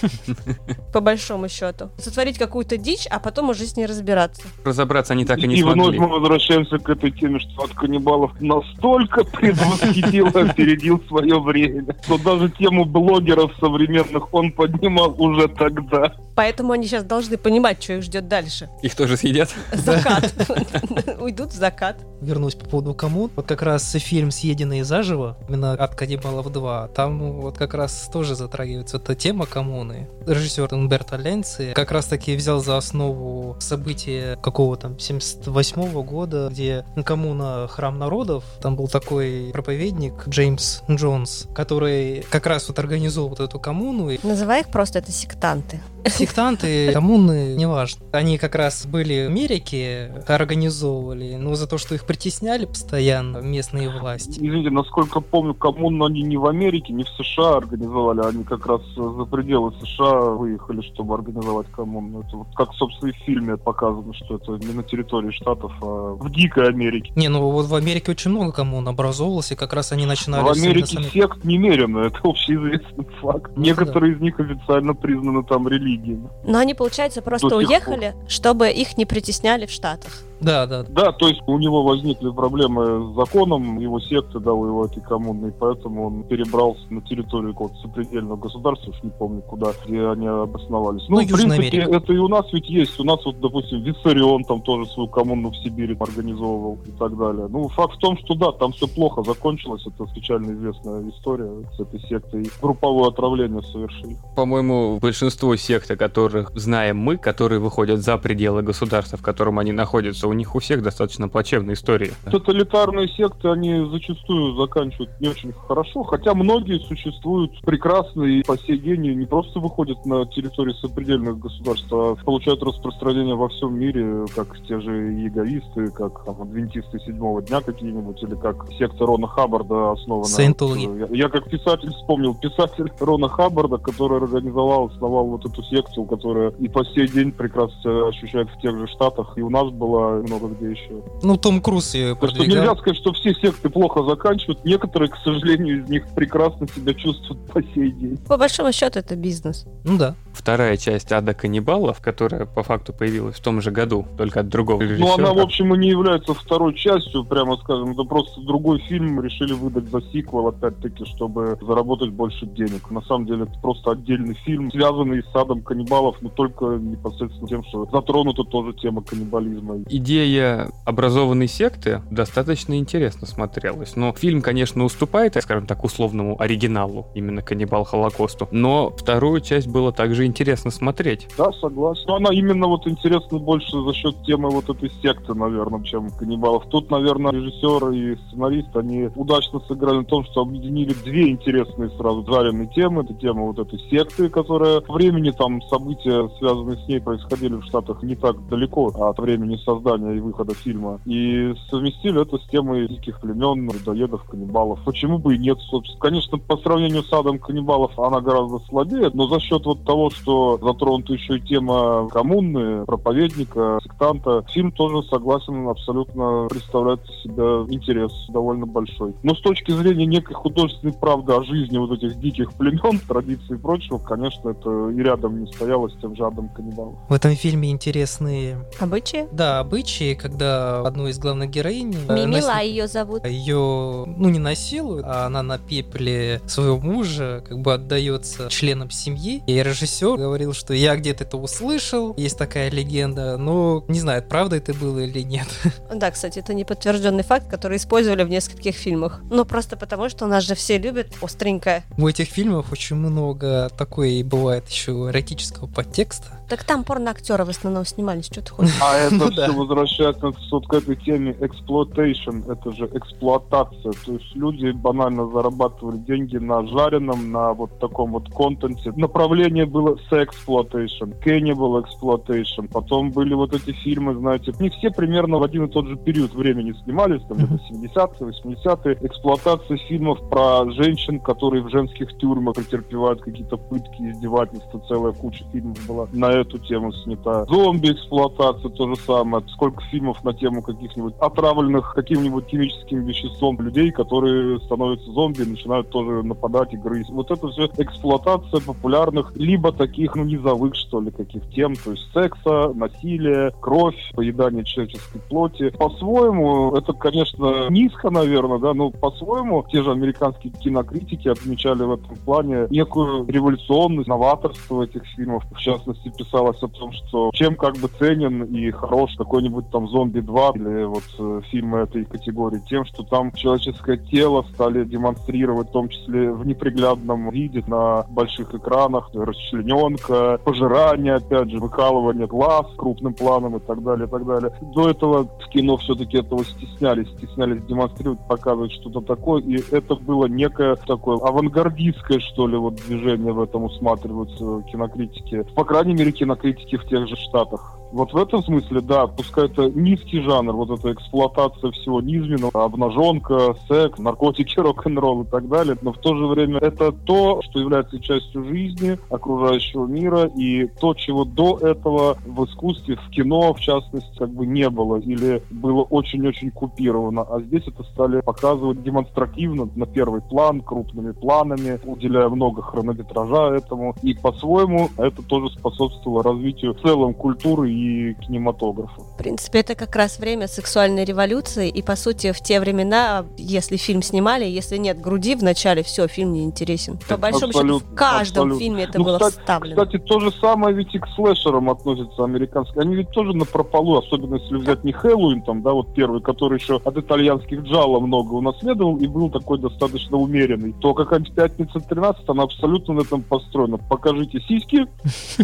По большому счету. Сотворить какую-то дичь, а потом уже с ней разбираться. Разобраться они так и не и вновь смогли. мы возвращаемся к этой теме, что от каннибалов настолько предвосхитил и опередил свое время, что даже тему блогеров современных он поднимал уже тогда. Поэтому они сейчас должны понимать, что их ждет дальше. Их тоже съедят? Закат. Уйдут в закат. Вернусь по поводу коммун. Вот как раз фильм «Съеденные заживо», именно от каннибалов 2, там вот как раз тоже затрагивается эта тема коммуны. Режиссер Умберто Ленци как раз таки взял за основу события какого там 78 года, где коммуна Храм народов, там был такой проповедник Джеймс Джонс, который как раз вот организовал вот эту коммуну, и Называй их просто это сектанты. Сектанты, коммуны, неважно. Они как раз были в Америке, организовывали, но за то, что их притесняли постоянно местные власти. Извините, насколько помню, коммуну они не в Америке, не в США организовали, они как раз за пределы США выехали, чтобы организовать коммуну. Это вот как, собственно, и в фильме показано, что это не на территории Штатов, а в дикой Америке. Не, ну вот в Америке очень много коммун образовалось, и как раз они начинали... В Америке с Амер- сект немерено, это общеизвестный факт. Ну Некоторые из них официально признаны там религиями. Но они, получается, просто уехали, чтобы их не притесняли в Штатах. Да, да. Да, то есть у него возникли проблемы с законом, его секты, да, у его этой коммуны, и поэтому он перебрался на территорию какого-то сопредельного государства, уж не помню куда, где они обосновались. Ну, Ну, в Южная принципе, Америка. это и у нас ведь есть. У нас вот, допустим, Виссарион там тоже свою коммуну в Сибири организовывал и так далее. Ну, факт в том, что да, там все плохо закончилось. Это печально известная история с этой сектой. Групповое отравление совершили. По-моему, большинство сект, о которых знаем мы, которые выходят за пределы государства, в котором они находятся, у них у всех достаточно плачевная история. Тоталитарные секты, они зачастую заканчивают не очень хорошо, хотя многие существуют прекрасно и по сей день не просто выходят на территории сопредельных государств, а получают распространение во всем мире, как те же иеговисты, как там, адвентисты седьмого дня какие-нибудь, или как секта Рона Хаббарда основана. Саентологи. Э, я, я как писатель вспомнил писатель Рона Хаббарда, который организовал, основал вот эту секту, которая и по сей день прекрасно себя ощущает в тех же Штатах, и у нас была много где еще. Ну, Том Круз ее Так что нельзя продвигал. сказать, что все секты плохо заканчивают. Некоторые, к сожалению, из них прекрасно себя чувствуют по сей день. По большому счету это бизнес. Ну да. вторая часть «Ада каннибалов», которая по факту появилась в том же году, только от другого режиссера. Ну, она, в общем, и не является второй частью, прямо скажем. Это просто другой фильм решили выдать за сиквел, опять-таки, чтобы заработать больше денег. На самом деле, это просто отдельный фильм, связанный с «Адом каннибалов», но только непосредственно тем, что затронута тоже тема каннибализма. Идея образованной секты достаточно интересно смотрелась. Но фильм, конечно, уступает, скажем так, условному оригиналу, именно «Каннибал Холокосту». Но вторую часть было также интересно смотреть. Да, согласен. Но она именно вот интересна больше за счет темы вот этой секты, наверное, чем каннибалов. Тут, наверное, режиссер и сценарист, они удачно сыграли на том, что объединили две интересные сразу жареные темы. Это тема вот этой секты, которая времени там события, связанные с ней, происходили в Штатах не так далеко от времени создания и выхода фильма. И совместили это с темой диких племен, людоедов, каннибалов. Почему бы и нет, собственно. Конечно, по сравнению с Адом каннибалов она гораздо слабее, но за счет вот того, что затронута еще и тема коммуны, проповедника, сектанта, фильм тоже согласен, абсолютно представляет из себя интерес довольно большой. Но с точки зрения некой художественной правды о жизни вот этих диких племен, традиций и прочего, конечно, это и рядом не стояло с тем же Адом каннибалом. В этом фильме интересные... Обычаи? Да, обычаи, когда одну из главных героинь... Мимила нас... ее зовут. Ее, ну, не насилуют, а она на пепле своего мужа как бы отдается членам семьи. И режиссер говорил, что я где-то это услышал, есть такая легенда, но не знаю, правда это было или нет. Да, кстати, это не подтвержденный факт, который использовали в нескольких фильмах. Ну, просто потому, что у нас же все любят остренькое. У этих фильмов очень много такой бывает еще эротического подтекста. Так там порно-актеры в основном снимались, что ты хочешь? А это ну все возвращается вот к этой теме exploitation, это же эксплуатация. То есть люди банально зарабатывали деньги на жареном, на вот таком вот контенте. Направление было sexploitation, cannibal exploitation. Потом были вот эти фильмы, знаете, не все примерно в один и тот же период времени снимались, там это 70-е, 80-е. Эксплуатация фильмов про женщин, которые в женских тюрьмах претерпевают какие-то пытки, издевательства, целая куча фильмов была на эту тему снята. Зомби-эксплуатация то же самое. Сколько фильмов на тему каких-нибудь отравленных каким-нибудь химическим веществом людей, которые становятся зомби и начинают тоже нападать и грызть. Вот это все эксплуатация популярных, либо таких, ну, низовых, что ли, каких тем, то есть секса, насилия, кровь, поедание человеческой плоти. По-своему, это, конечно, низко, наверное, да, но по-своему те же американские кинокритики отмечали в этом плане некую революционность, новаторство этих фильмов. В частности, писалось о том, что чем как бы ценен и хорош какой-нибудь там «Зомби 2» или вот э, фильмы этой категории, тем, что там человеческое тело стали демонстрировать, в том числе в неприглядном виде на больших экранах, расчлененка, пожирание, опять же, выкалывание глаз крупным планом и так далее, и так далее. До этого в кино все-таки этого стеснялись, стеснялись демонстрировать, показывать что-то такое, и это было некое такое авангардистское, что ли, вот движение в этом усматриваются кинокритики. По крайней мере, кинокритики в тех же Штатах. Вот в этом смысле, да, пускай это низкий жанр, вот эта эксплуатация всего низменного, обнаженка, секс, наркотики, рок-н-ролл и так далее, но в то же время это то, что является частью жизни, окружающего мира, и то, чего до этого в искусстве, в кино, в частности, как бы не было, или было очень-очень купировано, а здесь это стали показывать демонстративно, на первый план, крупными планами, уделяя много хронометража этому, и по-своему это тоже способствовало развитию в целом культуры и и кинематографа. В принципе, это как раз время сексуальной революции, и, по сути, в те времена, если фильм снимали, если нет груди в начале, все, фильм не интересен. По большому счету, в каждом абсолютно. фильме это ну, было кстати, вставлено. Кстати, то же самое ведь и к слэшерам относится американские. Они ведь тоже на прополу, особенно если взять не Хэллоуин, там, да, вот первый, который еще от итальянских джала много унаследовал и был такой достаточно умеренный, то какая-нибудь «Пятница 13» она абсолютно на этом построена. Покажите сиськи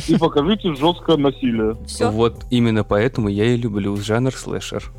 и покажите жесткое насилие. Все. Вот именно поэтому я и люблю жанр слэшер.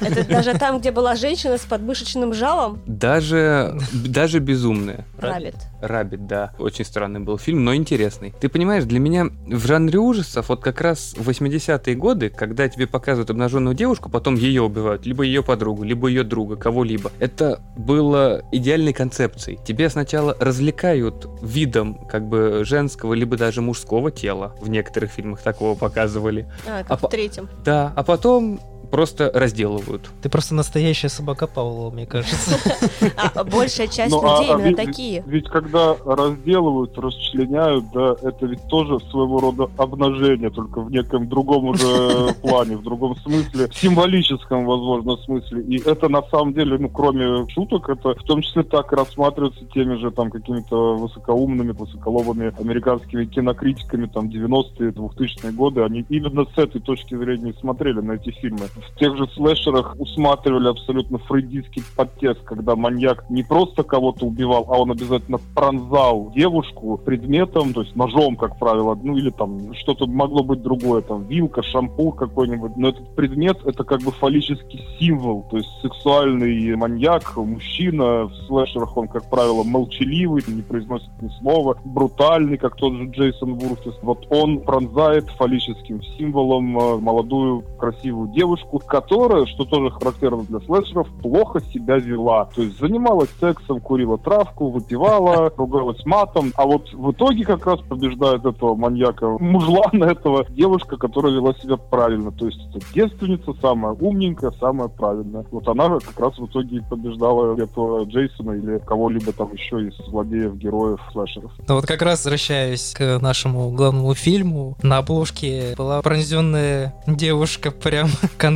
Это даже там, где была женщина с подмышечным жалом? Даже, даже безумная. Рабит. Рабит, да. Очень странный был фильм, но интересный. Ты понимаешь, для меня в жанре ужасов вот как раз 80-е годы, когда тебе показывают обнаженную девушку, потом ее убивают, либо ее подругу, либо ее друга, кого-либо. Это было идеальной концепцией. Тебе сначала развлекают видом как бы женского, либо даже мужского тела. В некоторых фильмах такого показывали. А, как а в третьем. Да, а потом просто разделывают. Ты просто настоящая собака Павлова, мне кажется. А большая часть Ну, а- людей именно такие. Ведь когда разделывают, расчленяют, да, это ведь тоже своего рода обнажение, только в неком другом уже плане, в другом смысле, символическом, возможно, смысле. И это на самом деле, ну, кроме шуток, это в том числе так и рассматривается теми же там какими-то высокоумными, высоколобыми американскими кинокритиками там 90-е, 2000-е годы. Они именно с этой точки зрения смотрели на эти фильмы. В тех же слэшерах усматривали абсолютно фрейдистский подтекст, когда маньяк не просто кого-то убивал, а он обязательно пронзал девушку предметом, то есть ножом, как правило, ну или там что-то могло быть другое, там вилка, шампур какой-нибудь. Но этот предмет это как бы фаллический символ, то есть сексуальный маньяк, мужчина в слэшерах он, как правило, молчаливый, не произносит ни слова, брутальный, как тот же Джейсон Вурфис. Вот он пронзает фаллическим символом э, молодую красивую девушку, которая, что тоже характерно для слэшеров, плохо себя вела. То есть занималась сексом, курила травку, выпивала, ругалась матом. А вот в итоге как раз побеждает этого маньяка, мужлана этого, девушка, которая вела себя правильно. То есть это девственница, самая умненькая, самая правильная. Вот она как раз в итоге побеждала этого Джейсона или кого-либо там еще из злодеев, героев, слэшеров. Но вот как раз возвращаясь к нашему главному фильму, на обложке была пронзенная девушка прям конкретно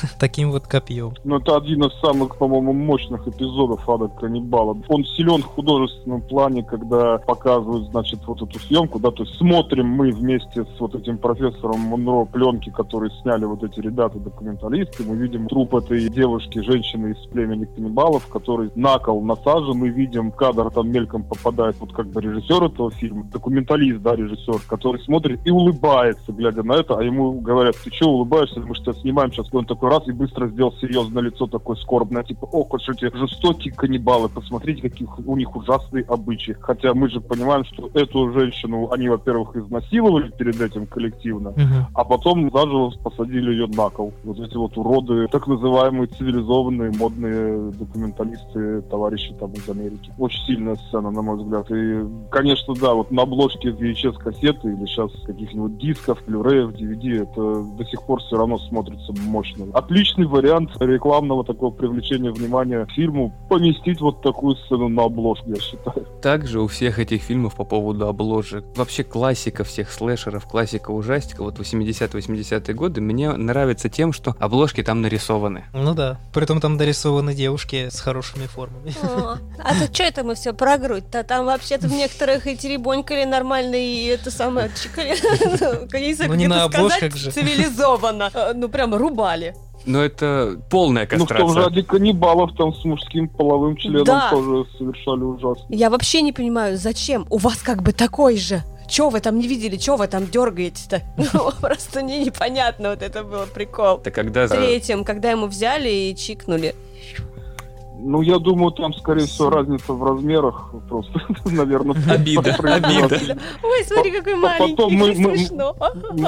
таким вот копьем. Ну, это один из самых, по-моему, мощных эпизодов Ада Каннибала. Он силен в художественном плане, когда показывают, значит, вот эту съемку, да, то есть смотрим мы вместе с вот этим профессором Монро пленки, которые сняли вот эти ребята-документалисты, мы видим труп этой девушки, женщины из племени каннибалов, который на кол насажен, мы видим кадр, там мельком попадает вот как бы режиссер этого фильма, документалист, да, режиссер, который смотрит и улыбается, глядя на это, а ему говорят, ты что улыбаешься, мы что снимаем сейчас, он такой раз и быстро сделал серьезное лицо такое скорбное, типа, о, какие эти жестокие каннибалы, посмотрите, какие у них ужасные обычаи. Хотя мы же понимаем, что эту женщину они, во-первых, изнасиловали перед этим коллективно, а потом заживо посадили ее на кол. Вот эти вот уроды, так называемые цивилизованные, модные документалисты, товарищи там из Америки. Очень сильная сцена, на мой взгляд. И, конечно, да, вот на обложке VHS-кассеты или сейчас каких-нибудь дисков, Blu-ray, DVD, это до сих пор все равно смотрится мощно. Отличный вариант рекламного такого привлечения внимания к фильму поместить вот такую сцену на обложку, я считаю. Также у всех этих фильмов по поводу обложек. Вообще классика всех слэшеров, классика ужастика, вот 80-80-е годы, мне нравится тем, что обложки там нарисованы. Ну да. Притом там нарисованы девушки с хорошими формами. О, А то что это мы все про грудь-то? Там вообще-то в некоторых и теребонькали нормально, и это самое чикали. Ну, не на обложках же. Цивилизованно. Э, Ну, прям рубали. Но это полная Ну, в том же кастрация. ради каннибалов там с мужским половым членом Да. тоже совершали ужасно. Я вообще не понимаю, зачем? У вас как бы такой же. Чё вы там не видели? Чё вы там дергаете-то? Ну, просто мне непонятно, вот это был прикол. Это когда... В третьем, когда ему взяли и чикнули. Ну, я думаю, там, скорее всего, разница в размерах просто, наверное. Обида, обида. Ой, смотри, какой маленький, потом мы- мы- смешно.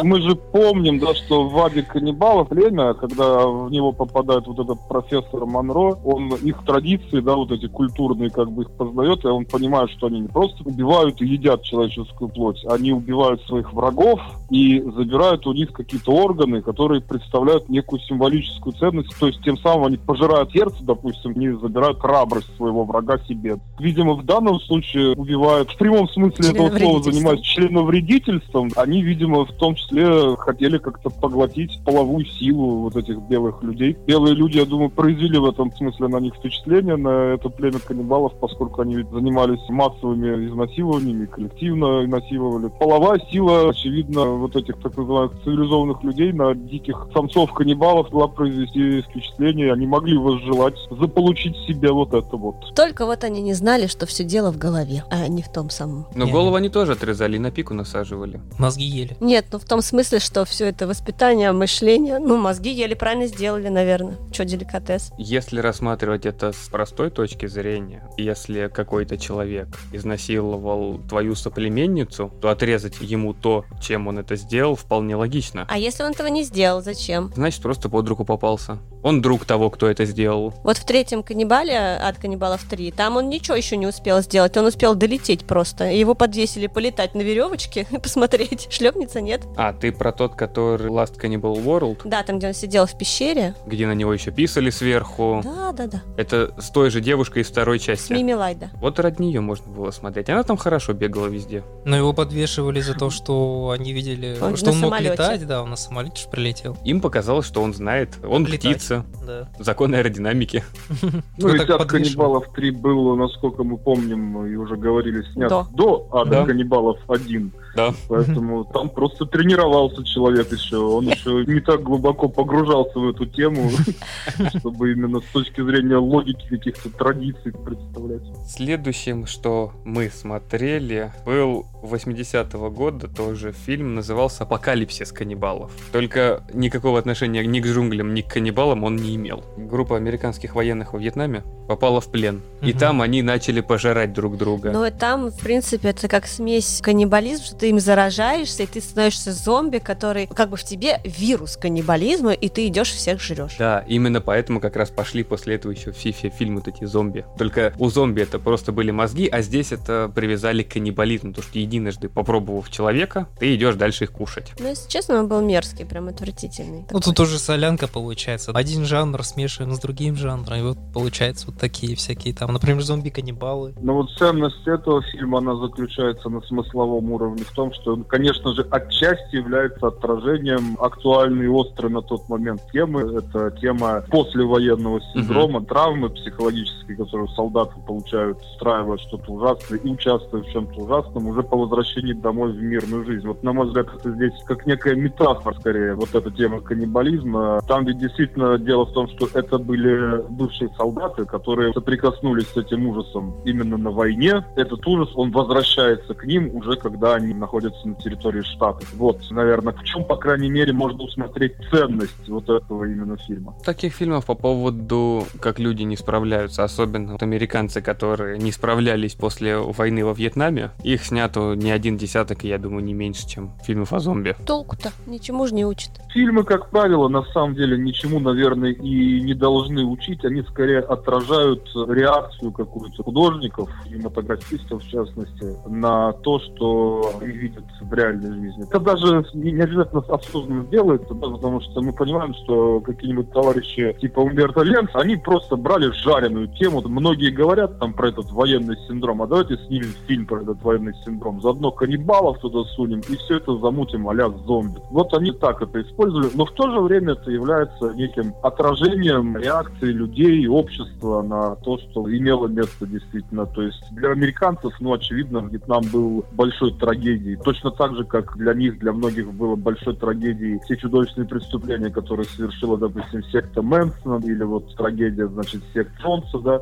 Мы же помним, да, что в Аде каннибалов время, когда в него попадает вот этот профессор Монро, он их традиции, да, вот эти культурные, как бы их познает, и он понимает, что они не просто убивают и едят человеческую плоть, они убивают своих врагов и забирают у них какие-то органы, которые представляют некую символическую ценность, то есть тем самым они пожирают сердце, допустим, не забирают храбрость своего врага себе. Видимо, в данном случае убивают, в прямом смысле этого слова занимаются членовредительством. Они, видимо, в том числе хотели как-то поглотить половую силу вот этих белых людей. Белые люди, я думаю, произвели в этом смысле на них впечатление, на это племя каннибалов, поскольку они ведь занимались массовыми изнасилованиями, коллективно насиловали. Половая сила, очевидно, вот этих так называемых цивилизованных людей на диких самцов-каннибалов могла произвести впечатление. Они могли возжелать заполучить себе вот это вот. Только вот они не знали, что все дело в голове, а не в том самом. Но Не, голову они тоже отрезали и на пику насаживали. Мозги ели. Нет, ну в том смысле, что все это воспитание, мышление, ну мозги еле правильно сделали, наверное. Че деликатес? Если рассматривать это с простой точки зрения, если какой-то человек изнасиловал твою соплеменницу, то отрезать ему то, чем он это сделал, вполне логично. А если он этого не сделал, зачем? Значит, просто под руку попался. Он друг того, кто это сделал. Вот в третьем каннибале от каннибалов 3, там он ничего еще не успел сделать, он успел долететь просто. Его подвесили полетать на веревочке и посмотреть, шлепнется, нет. А, ты про тот, который Last Cannibal World, Да, там, где он сидел в пещере. где на него еще писали сверху. Да, да, да. Это с той же девушкой из второй С части. Мими Лайда. Вот ради нее можно было смотреть. Она там хорошо бегала везде. Но его подвешивали за то, что они видели, Он что он мог самолете. летать, да, он на самолете прилетел. Им показалось, что он знает. Он Летать. птица. Да. Закон аэродинамики. Ну, и так «Ад подвешивали. каннибалов 3» был, насколько мы помним, и уже говорили, снят До. до «Ада Да. каннибалов 1». Да. Поэтому там просто тренировался человек еще. Он еще не так глубоко погружался в эту тему, чтобы именно с точки зрения логики каких-то традиций представлять. Следующим, что мы смотрели, был 80-го года тоже фильм, назывался «Апокалипсис каннибалов». Только никакого отношения ни к джунглям, ни к каннибалам он не имел. Группа американских военных во Вьетнаме попала в плен. И Мгм. там они начали пожирать друг друга. Но и там, в принципе, это как смесь каннибализм, что ты им заражаешься, и ты становишься зомби, который как бы в тебе вирус каннибализма, и ты идешь всех жрешь. Да, именно поэтому как раз пошли после этого еще все, все фильмы вот эти зомби. Только у зомби это просто были мозги, а здесь это привязали к каннибализму, потому что единожды попробовав человека, ты идешь дальше их кушать. Но, если честно, он был мерзкий, прям отвратительный. Ну, такой. тут уже солянка получается. Один жанр смешиваем с другим жанром, и вот получается вот такие всякие там, например, зомби-каннибалы. Но вот ценность этого фильма, она заключается на смысловом уровне в том, что он, конечно же, отчасти является отражением актуальной и острой на тот момент темы. Это тема послевоенного синдрома, травмы психологической, которую солдаты получают, устраивая что-то ужасное и участвуя в чем-то ужасном уже по возвращении домой в мирную жизнь. Вот, на мой взгляд, это здесь как некая метафора, скорее, вот эта тема каннибализма. Там ведь действительно дело в том, что это были бывшие солдаты, которые соприкоснулись с этим ужасом именно на войне. Этот ужас, он возвращается к ним уже, когда они находятся на территории штата. Вот, наверное, в чем, по крайней мере, можно усмотреть ценность вот этого именно фильма. Таких фильмов по поводу, как люди не справляются, особенно вот американцы, которые не справлялись после войны во Вьетнаме, их снято не один десяток, и я думаю, не меньше, чем фильмов о зомби. Толку-то ничему же не учат. Фильмы, как правило, на самом деле ничему, наверное, и не должны учить. Они скорее отражают реакцию какую-то художников, кинематографистов в частности, на то, что они видят в реальной жизни. Это даже не обязательно осознанно делается, да, потому что мы понимаем, что какие-нибудь товарищи типа Умберто Ленц, они просто брали жареную тему. Многие говорят там про этот военный синдром, а давайте снимем фильм про этот военный синдром. Заодно каннибалов туда сунем и все это замутим а зомби. Вот они так это использовали, но в то же время это является неким отражением реакции людей и общества на то, что имело место действительно. То есть для американцев, ну, очевидно, Вьетнам был большой трагедией. Точно так же, как для них, для многих было большой трагедией все чудовищные преступления, которые совершила, допустим, секта Мэнсона или вот трагедия, значит, сект Джонса, да.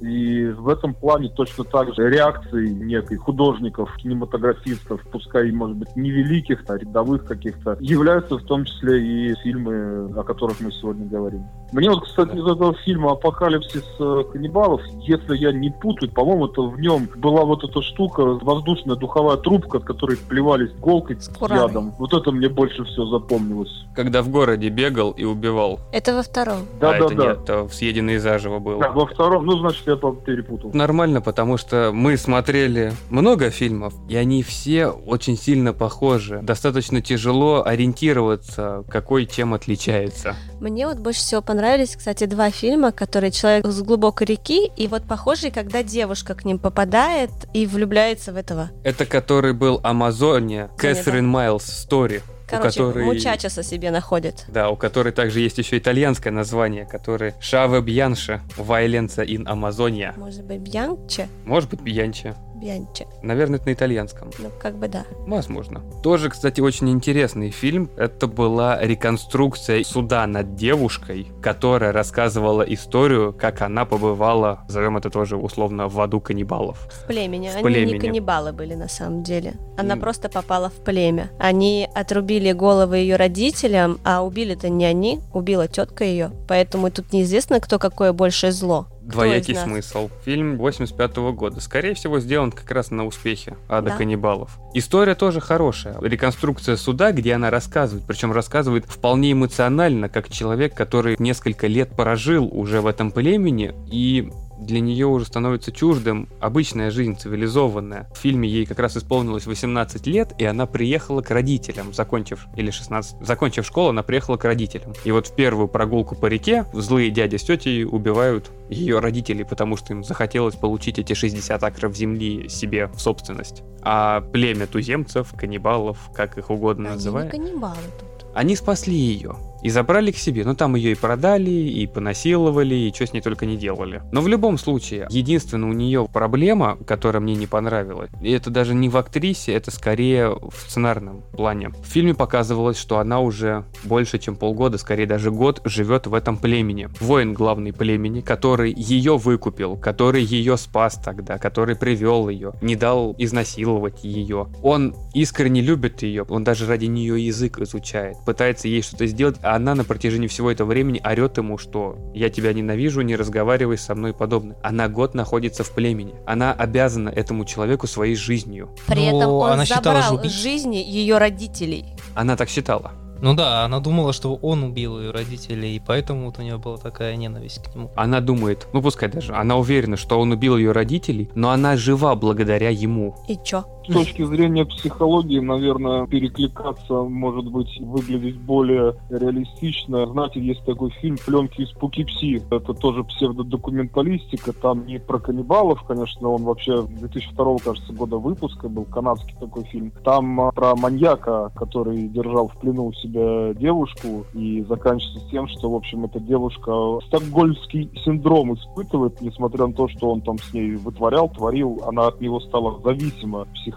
И в этом плане точно так же реакции некой художников, кинематографистов, пускай, может быть, невеликих, а рядовых каких-то, являются в том числе и фильмы, о которых мы сегодня говорим. Мне вот, кстати, из этого фильма «Апокалипсис э, каннибалов», если я не путаю, по-моему, это в нем была вот эта штука, воздушная духовая трубка, от которой плевались иголкой с ядом. Вот это мне больше всего запомнилось. Когда в городе бегал и убивал. Это во втором. а это Да-да-да. нет, это в съеденные заживо было. Да, во втором, ну, значит, я по- перепутал. Нормально, потому что мы смотрели много фильмов, и они все очень сильно похожи. Достаточно тяжело ориентироваться, какой чем отличается. Мне вот больше всего понравились, кстати, два фильма, которые «Человек с глубокой реки» и вот похожий, когда девушка к ним попадает и влюбляется в этого. Это который был Амазония. Кэтрин Майлз Стори. Короче, которой... мучачеса себе находит. Да, у которой также есть еще итальянское название, которое Шаве Бьянша, Вайленца ин Амазония. Может быть, Бьянче? Может быть, Бьянча. Бьянче. Наверное, это на итальянском. Ну, как бы да. Возможно. Тоже, кстати, очень интересный фильм. Это была реконструкция суда над девушкой, которая рассказывала историю, как она побывала, назовем это тоже условно, в аду каннибалов. В племени. В Они племени. не каннибалы были на самом деле. Она М. просто попала в племя. Они отрубили головы ее родителям, а убили-то не они, убила тетка ее. Поэтому тут неизвестно, кто какое большее зло. Двоякий смысл. Фильм 85 года. Скорее всего, сделан как раз на успехе Ада Да. каннибалов. История тоже хорошая. Реконструкция суда, где она рассказывает, причем рассказывает вполне эмоционально, как человек, который несколько лет прожил уже в этом племени, и для нее уже становится чуждым обычная жизнь, цивилизованная. В фильме ей как раз исполнилось 18 лет, и она приехала к родителям, закончив, или 16, закончив школу, она приехала к родителям. И вот в первую прогулку по реке злые дяди с тетей убивают ее родителей, потому что им захотелось получить эти 60 акров земли себе в собственность. А племя туземцев, каннибалов, как их угодно Они называй, не каннибалы тут. они спасли ее и забрали к себе. Ну, там ее и продали, и понасиловали, и что с ней только не делали. Но в любом случае, единственная у нее проблема, которая мне не понравилась, и это даже не в актрисе, это скорее в сценарном плане. В фильме показывалось, что она уже больше, чем полгода, скорее даже год, живет в этом племени. Воин главный племени, который ее выкупил, который ее спас тогда, который привел ее, не дал изнасиловать ее. Он искренне любит ее, он даже ради нее язык изучает, пытается ей что-то сделать, а она на протяжении всего этого времени орет ему, что я тебя ненавижу, не разговаривай со мной и подобное. Она год находится в племени. Она обязана этому человеку своей жизнью. При Но этом он она забрал убить- жизни ее родителей. Она так считала. Ну да, она думала, что он убил ее родителей, и поэтому вот у нее была такая ненависть к нему. Она думает, ну пускай даже, она уверена, что он убил ее родителей, но она жива благодаря ему. И чё? С точки зрения психологии, наверное, перекликаться, может быть, выглядеть более реалистично. Знаете, есть такой фильм «Пленки из Пукипси». Это тоже псевдодокументалистика. Там не про каннибалов, конечно, он вообще 2002, кажется, года выпуска был, канадский такой фильм. Там а, про маньяка, который держал в плену у себя девушку, и заканчивается тем, что, в общем, эта девушка стокгольмский синдром испытывает, несмотря на то, что он там с ней вытворял, творил, она от него стала зависима психологически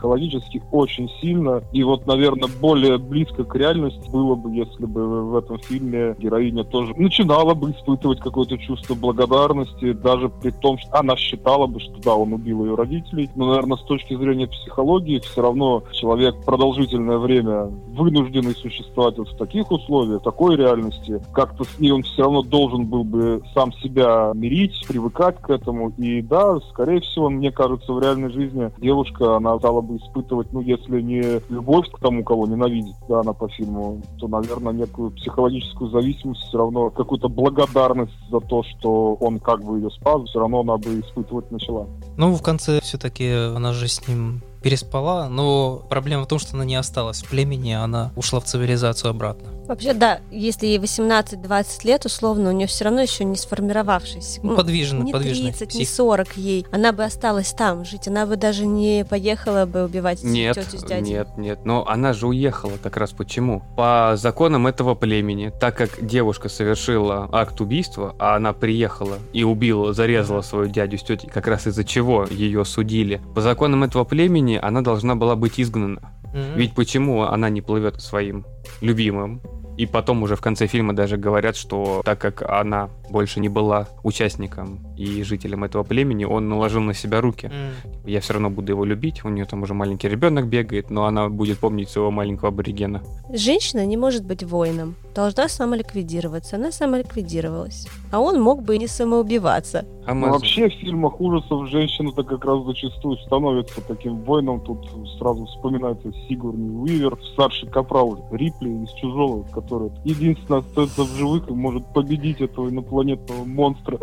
очень сильно. И вот, наверное, более близко к реальности было бы, если бы в этом фильме героиня тоже начинала бы испытывать какое-то чувство благодарности, даже при том, что она считала бы, что да, он убил ее родителей. Но, наверное, с точки зрения психологии, все равно человек продолжительное время вынужденный существовать вот в таких условиях, в такой реальности, как-то с ней он все равно должен был бы сам себя мирить, привыкать к этому. И да, скорее всего, мне кажется, в реальной жизни девушка, она стала бы испытывать, ну, если не любовь к тому, кого ненавидит, да, она по фильму, то, наверное, некую психологическую зависимость, все равно какую-то благодарность за то, что он как бы ее спас, все равно она бы испытывать начала. Ну, в конце все-таки она же с ним переспала, но проблема в том, что она не осталась в племени, она ушла в цивилизацию обратно. Вообще, да, если ей 18-20 лет, условно, у нее все равно еще не сформировавшись. Ну, подвижный, не подвижный 30, не псих. 40 ей. Она бы осталась там жить. Она бы даже не поехала бы убивать Нет, тетю с дядей. нет, нет. Но она же уехала как раз почему? По законам этого племени, так как девушка совершила акт убийства, а она приехала и убила, зарезала свою дядю с тетей, как раз из-за чего ее судили. По законам этого племени она должна была быть изгнана. Мгм. Ведь почему она не плывет к своим любимым? И потом уже в конце фильма даже говорят, что так как она больше не была участником и жителем этого племени, он наложил на себя руки. М. Я все равно буду его любить, у нее там уже маленький ребенок бегает, но она будет помнить своего маленького аборигена. Женщина не может быть воином. Должна самоликвидироваться. Она самоликвидировалась. А он мог бы и не самоубиваться. А Ну, вообще в фильмах ужасов женщина-то как раз зачастую становится таким воином. Тут сразу вспоминается Сигурни Уивер, старший капрал Рипли из «Чужого», который единственный остается в живых и может победить этого инопланетного монстра,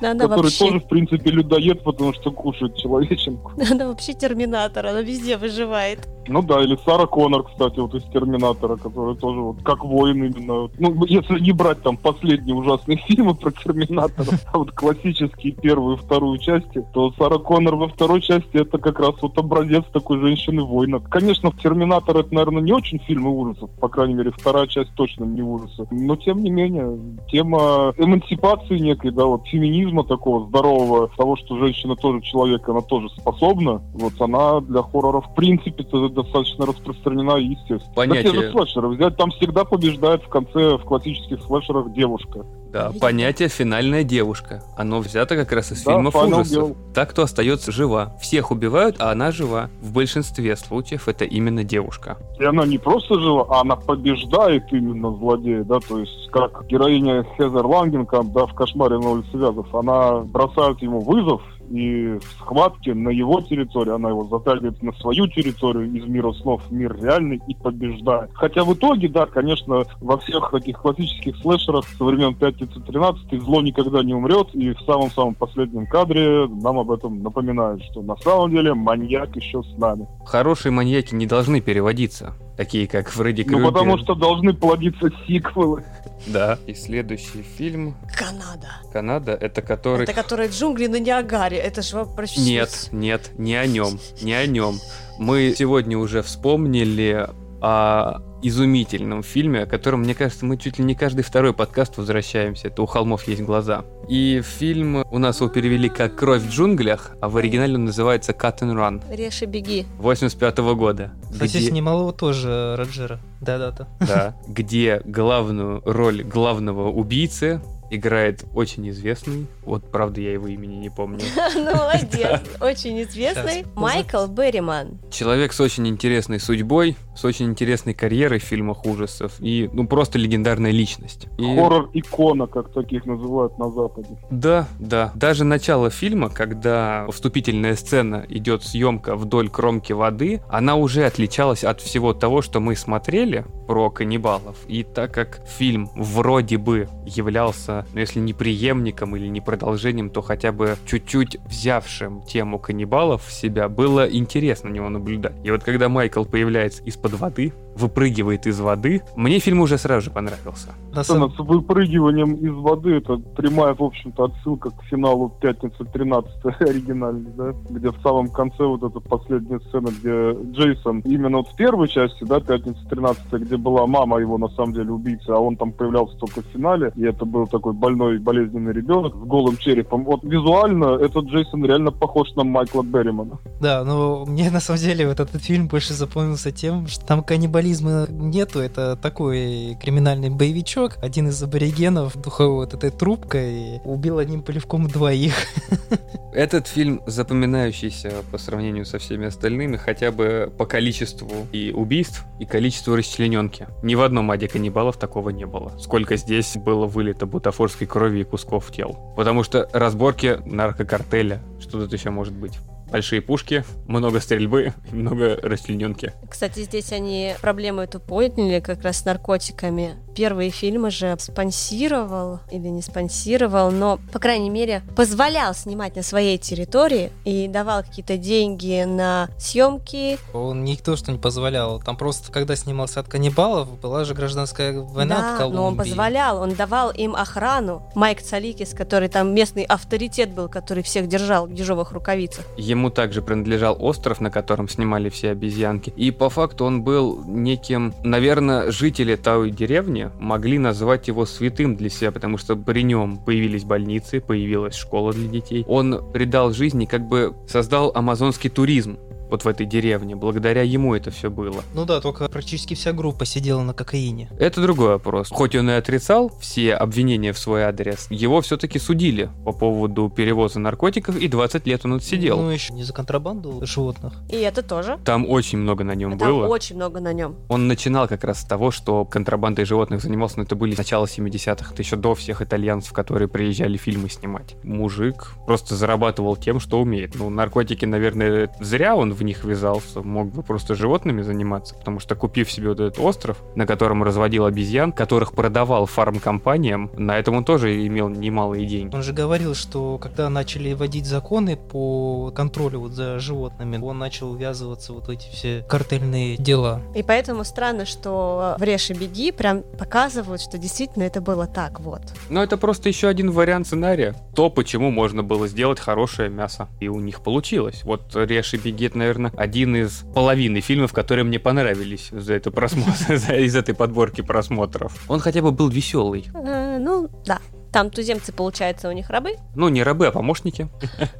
она который вообще, тоже, в принципе, людоед, потому что кушает человеченку. она вообще терминатор, она везде выживает. Ну да, или Сара Коннор, кстати, вот из «Терминатора», который тоже вот как воин именно. Ну, если не брать там последние ужасные фильмы про Терминатора, а вот классические первую и вторую части, то Сара Коннор во второй части это как раз вот образец такой женщины-воина. Конечно, Терминатор это, наверное, не очень фильмы ужасов, по крайней мере, вторая часть точно не ужасы. Но, тем не менее, тема эмансипации некой, да, вот феминизма такого здорового, того, что женщина тоже человек, она тоже способна, вот она для хоррора в принципе-то достаточно распространена и естественно. Понятие... На те же слэшеры взять, там всегда побеждает в конце в классических слэшерах девушка. Да, понятие «финальная девушка». Оно взято как раз из да, фильмов ужасов. Girl. Так, кто остается жива. Всех убивают, а она жива. В большинстве случаев это именно девушка. И она не просто жива, а она побеждает именно злодея, да, то есть как героиня Хезер Лангенкамп, да, в «Кошмаре на улице Вязов», она бросает ему вызов, и в схватке на его территории, она его затягивает на свою территорию из мира снов мир реальный и побеждает. Хотя в итоге, да, конечно, во всех таких классических слэшерах со времен Пятницы 13 зло никогда не умрет, и в самом-самом последнем кадре нам об этом напоминают, что на самом деле маньяк еще с нами. Хорошие маньяки не должны переводиться такие как Фредди Крюгер. Ну, потому что должны плодиться сиквелы. Да. И следующий фильм... Канада. Канада, это который... Это который джунгли на Ниагаре, это же вообще... Нет, нет, не о нем, не о нем. Мы сегодня уже вспомнили о изумительном фильме, о котором, мне кажется, мы чуть ли не каждый второй подкаст возвращаемся. Это «У холмов есть глаза». И фильм у нас его перевели как «Кровь в джунглях», а в оригинале он называется «Cut and Run». «Режь и беги». 85 -го года. Кстати, где... снимал его тоже Роджера. Да-да-да. Да, где главную роль главного убийцы играет очень известный. Вот, правда, я его имени не помню. Ну, молодец. Очень известный Майкл Берриман. Человек с очень интересной судьбой, с очень интересной карьерой в фильмах ужасов и, ну, просто легендарная личность. Хоррор-икона, как таких называют на Западе. Да, да. Даже начало фильма, когда вступительная сцена идет съемка вдоль кромки воды, она уже отличалась от всего того, что мы смотрели про каннибалов. И так как фильм вроде бы являлся ну, если не преемником или не продолжением, то хотя бы чуть-чуть взявшим тему каннибалов в себя, было интересно него наблюдать. И вот когда Майкл появляется из-под воды, выпрыгивает из воды, мне фильм уже сразу же понравился. На самом... С выпрыгиванием из воды это прямая, в общем-то, отсылка к финалу «Пятницы 13 оригинальный, да, где в самом конце вот эта последняя сцена, где Джейсон, именно вот в первой части, да, «Пятница 13 где была мама его, на самом деле, убийца, а он там появлялся только в финале, и это был такой больной, болезненный ребенок с голым черепом. Вот визуально этот Джейсон реально похож на Майкла Берримана. Да, но мне на самом деле вот этот фильм больше запомнился тем, что там каннибализма нету, это такой криминальный боевичок. Один из аборигенов духовой вот этой трубкой убил одним плевком двоих. Этот фильм запоминающийся по сравнению со всеми остальными, хотя бы по количеству и убийств, и количеству расчлененки. Ни в одном аде каннибалов такого не было. Сколько здесь было вылито бутафорской крови и кусков тел. Потому что разборки наркокартеля, что тут еще может быть? Большие пушки, много стрельбы и много расчлененки. Кстати, здесь они проблему эту подняли как раз с наркотиками. Первые фильмы же спонсировал или не спонсировал, но, по крайней мере, позволял снимать на своей территории и давал какие-то деньги на съемки. Он никто что не позволял. Там просто, когда снимался от каннибалов, была же гражданская война да, в Колумбии. но он позволял, он давал им охрану. Майк Цаликис, который там местный авторитет был, который всех держал в ежовых рукавицах. Ему также принадлежал остров, на котором снимали все обезьянки. И по факту он был неким, наверное, жители той деревни могли назвать его святым для себя, потому что при нем появились больницы, появилась школа для детей. Он придал жизни, как бы создал амазонский туризм вот в этой деревне. Благодаря ему это все было. Ну да, только практически вся группа сидела на кокаине. Это другой вопрос. Хоть он и отрицал все обвинения в свой адрес, его все-таки судили по поводу перевоза наркотиков, и 20 лет он отсидел. Ну, еще не за контрабанду животных. И это тоже. Там очень много на нем Там было. очень много на нем. Он начинал как раз с того, что контрабандой животных занимался, но это были начало 70-х, это еще до всех итальянцев, которые приезжали фильмы снимать. Мужик просто зарабатывал тем, что умеет. Ну, наркотики, наверное, зря он в них ввязался, мог бы просто животными заниматься, потому что купив себе вот этот остров, на котором разводил обезьян, которых продавал фармкомпаниям, на этом он тоже имел немалые деньги. Он же говорил, что когда начали вводить законы по контролю вот за животными, он начал ввязываться вот в эти все картельные дела. И поэтому странно, что в «Режь и беги» прям показывают, что действительно это было так вот. Но это просто еще один вариант сценария. То, почему можно было сделать хорошее мясо. И у них получилось. Вот «Режь и беги» это, наверное, один из половины фильмов, которые мне понравились за это просмотр, из этой подборки просмотров. Он хотя бы был веселый. Э, ну, да Там туземцы, получается, у них рабы? Ну, не рабы, а помощники.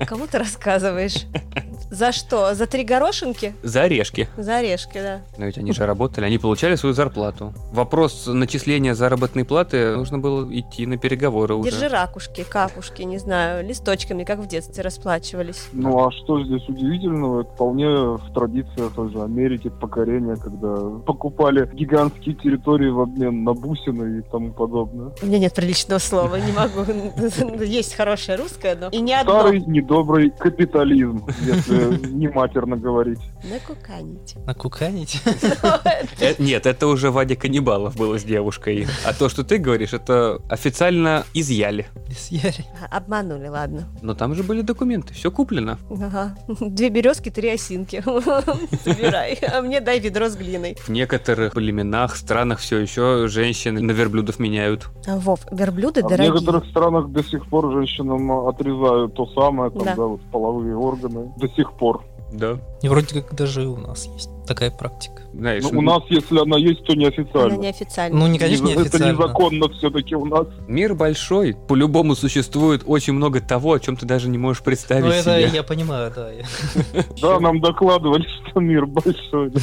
Кому ты рассказываешь? За что? За три горошинки? За орешки. За орешки, да. Но ведь они же работали, они получали свою зарплату. Вопрос начисления заработной платы нужно было идти на переговоры уже. Держи ракушки, капушки, не знаю, листочками, как в детстве расплачивались. Ну а что здесь удивительного? Это вполне в традициях той же Америки покорения, когда покупали гигантские территории в обмен на бусины и тому подобное. У меня нет приличного слова, не могу. Есть хорошее русское, но и не одно. Старый недобрый капитализм, если не матерно говорить. Накуканить. Накуканить? Э, Нет, это уже Вадя Каннибалов было с девушкой. А то, что ты говоришь, это официально изъяли. Изъяли. Обманули, ладно. Но там же были документы, все куплено. Ага. Две березки, три осинки. Собирай. А мне дай ведро с глиной. В некоторых племенах, странах все еще женщины на верблюдов меняют. А, Вов, верблюды А дорогие. Некоторых странах до сих пор женщинам отрезают то самое, там, Да. да, вот половые органы. До сих пор. Да. И вроде как даже и у нас есть такая практика. Знаешь, Ну, у нас, если она есть, то Она неофициально. неофициально. Ну, не, конечно, не Это незаконно все-таки у нас. мир большой, по-любому существует очень много того, о чем ты даже не можешь представить Ну, это себе. я понимаю, да. Да, нам докладывали, что мир большой.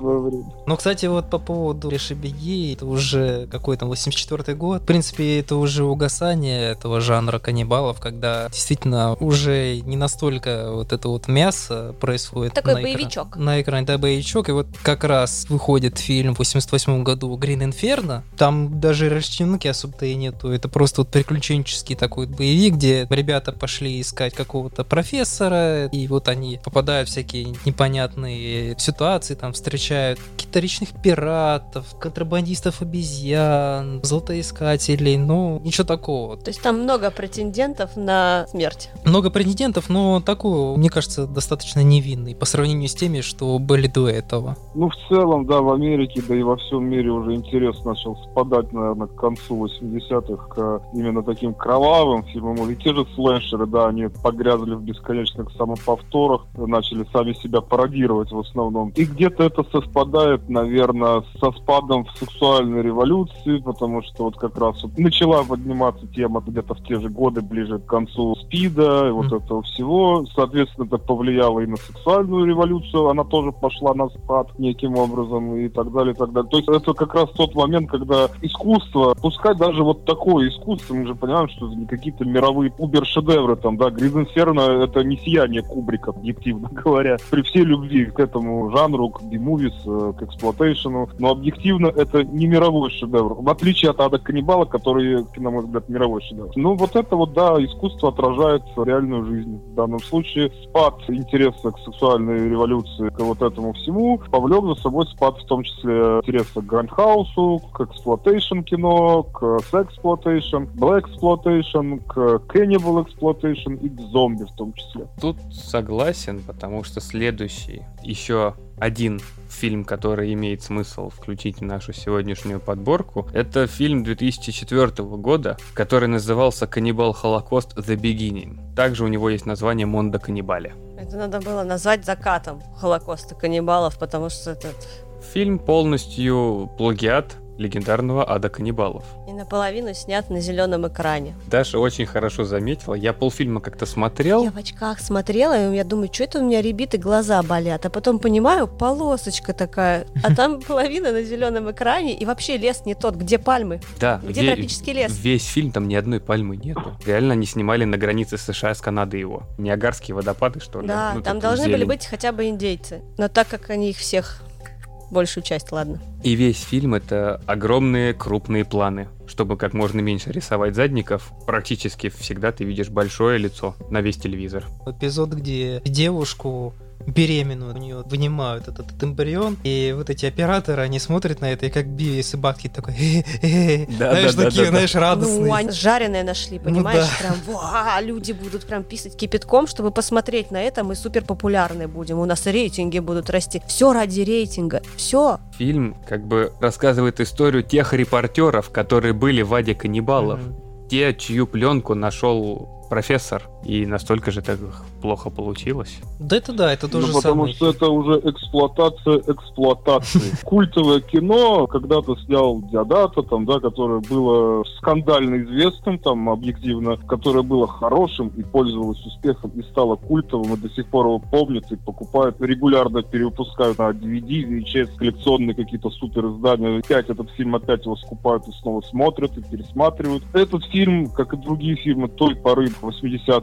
Ну, кстати, вот по поводу Решебеги, это уже какой там 84 год. В принципе, это уже угасание этого жанра каннибалов, когда действительно уже не настолько вот это вот мясо происходит. Такой боевичок. На экране, да, боевичок. И вот как раз выходит фильм в 88 году «Грин Инферно». Там даже расчленки особо-то и нету. Это просто вот приключенческий такой боевик, где ребята пошли искать какого-то профессора, и вот они попадают в всякие непонятные ситуации, там встречают каких-то речных пиратов, контрабандистов обезьян, золотоискателей, ну, ничего такого. То есть там много претендентов на смерть. Много претендентов, но такой, мне кажется, достаточно невинный по сравнению с теми, что были до этого. Ну, в целом, да, в Америке, да и во всем мире уже интерес начал спадать, наверное, к концу 80-х к именно таким кровавым фильмам. И те же слэшеры, да, они погрязли в бесконечных самоповторах, начали сами себя пародировать в основном. И где-то это совпадает, наверное, со спадом в сексуальной революции, потому что вот как раз вот начала подниматься тема где-то в те же годы, ближе к концу СПИДа, и вот Мгм. этого всего. Соответственно, это повлияло и на сексуальную революцию, она тоже пошла на спад неким образом и так далее, и так далее. То есть это как раз тот момент, когда искусство, пускай даже вот такое искусство, мы же понимаем, что это не какие-то мировые убер-шедевры, там, да, Green Inferno это не сияние Кубрика, объективно говоря, при всей любви к этому жанру, к B-movies, э, к exploitation у, но объективно это не мировой шедевр, в отличие от Ада Каннибала, который, на мой взгляд, мировой шедевр. Ну, вот это вот, да, искусство отражает реальную жизнь. В данном случае спад интереса к сексуальной революции, к вот этому всему, повлек за собой спад в том числе интереса к grindhouse у, к exploitation кино, к sexploitation, к cannibal exploitation и к зомби в том числе. Тут согласен, потому что следующий, еще один фильм, который имеет смысл включить в нашу сегодняшнюю подборку, это фильм 2004 года, который назывался «Каннибал Холокост The Beginning». Также у него есть название «Мондо Каннибале». Это надо было назвать закатом Холокоста каннибалов, потому что этот Фильм полностью плагиат легендарного ада каннибалов. и наполовину снят на зеленом экране. Даша очень хорошо заметила. Я полфильма как-то смотрел. Я в очках смотрела, и я думаю, что это у меня ребит и глаза болят. А потом понимаю, полосочка такая. А там половина на зеленом экране, и вообще лес не тот, где пальмы, Да, где тропический лес. Весь фильм там ни одной пальмы нету. Реально они снимали на границе США с Канадой его. Ниагарские водопады, что ли? Да, Ну, там должны были быть хотя бы индейцы. Но так как они их всех большую часть, ладно. И весь фильм это огромные крупные планы. Чтобы как можно меньше рисовать задников, практически всегда ты видишь большое лицо на весь телевизор. Эпизод, где девушку беременную, у нее вынимают этот, этот эмбрион, и вот эти операторы, они смотрят на это, и как Бивис и Батки такой, «Э-э-э», Да, знаешь, да, такие, да, да. знаешь, радостные. Ну, они жареные нашли, Ну понимаешь? Прям, «Ва, люди будут прям писать кипятком, чтобы посмотреть на это, мы супер популярны будем, у нас рейтинги будут расти. Все ради рейтинга, все. Фильм как бы рассказывает историю тех репортеров, которые были в Аде каннибалов. Те, чью пленку нашел профессор И настолько же так плохо получилось. Да это да, это тоже ну, потому что это уже эксплуатация эксплуатации. Культовое кино когда-то снял Диадата, там, да, которое было скандально известным, там, объективно, которое было хорошим и пользовалось успехом и стало культовым, и до сих пор его помнят и покупают, регулярно перевыпускают на DVD, VHS, коллекционные какие-то супер издания. Опять этот фильм опять его скупают и снова смотрят и пересматривают. Этот фильм, как и другие фильмы той поры,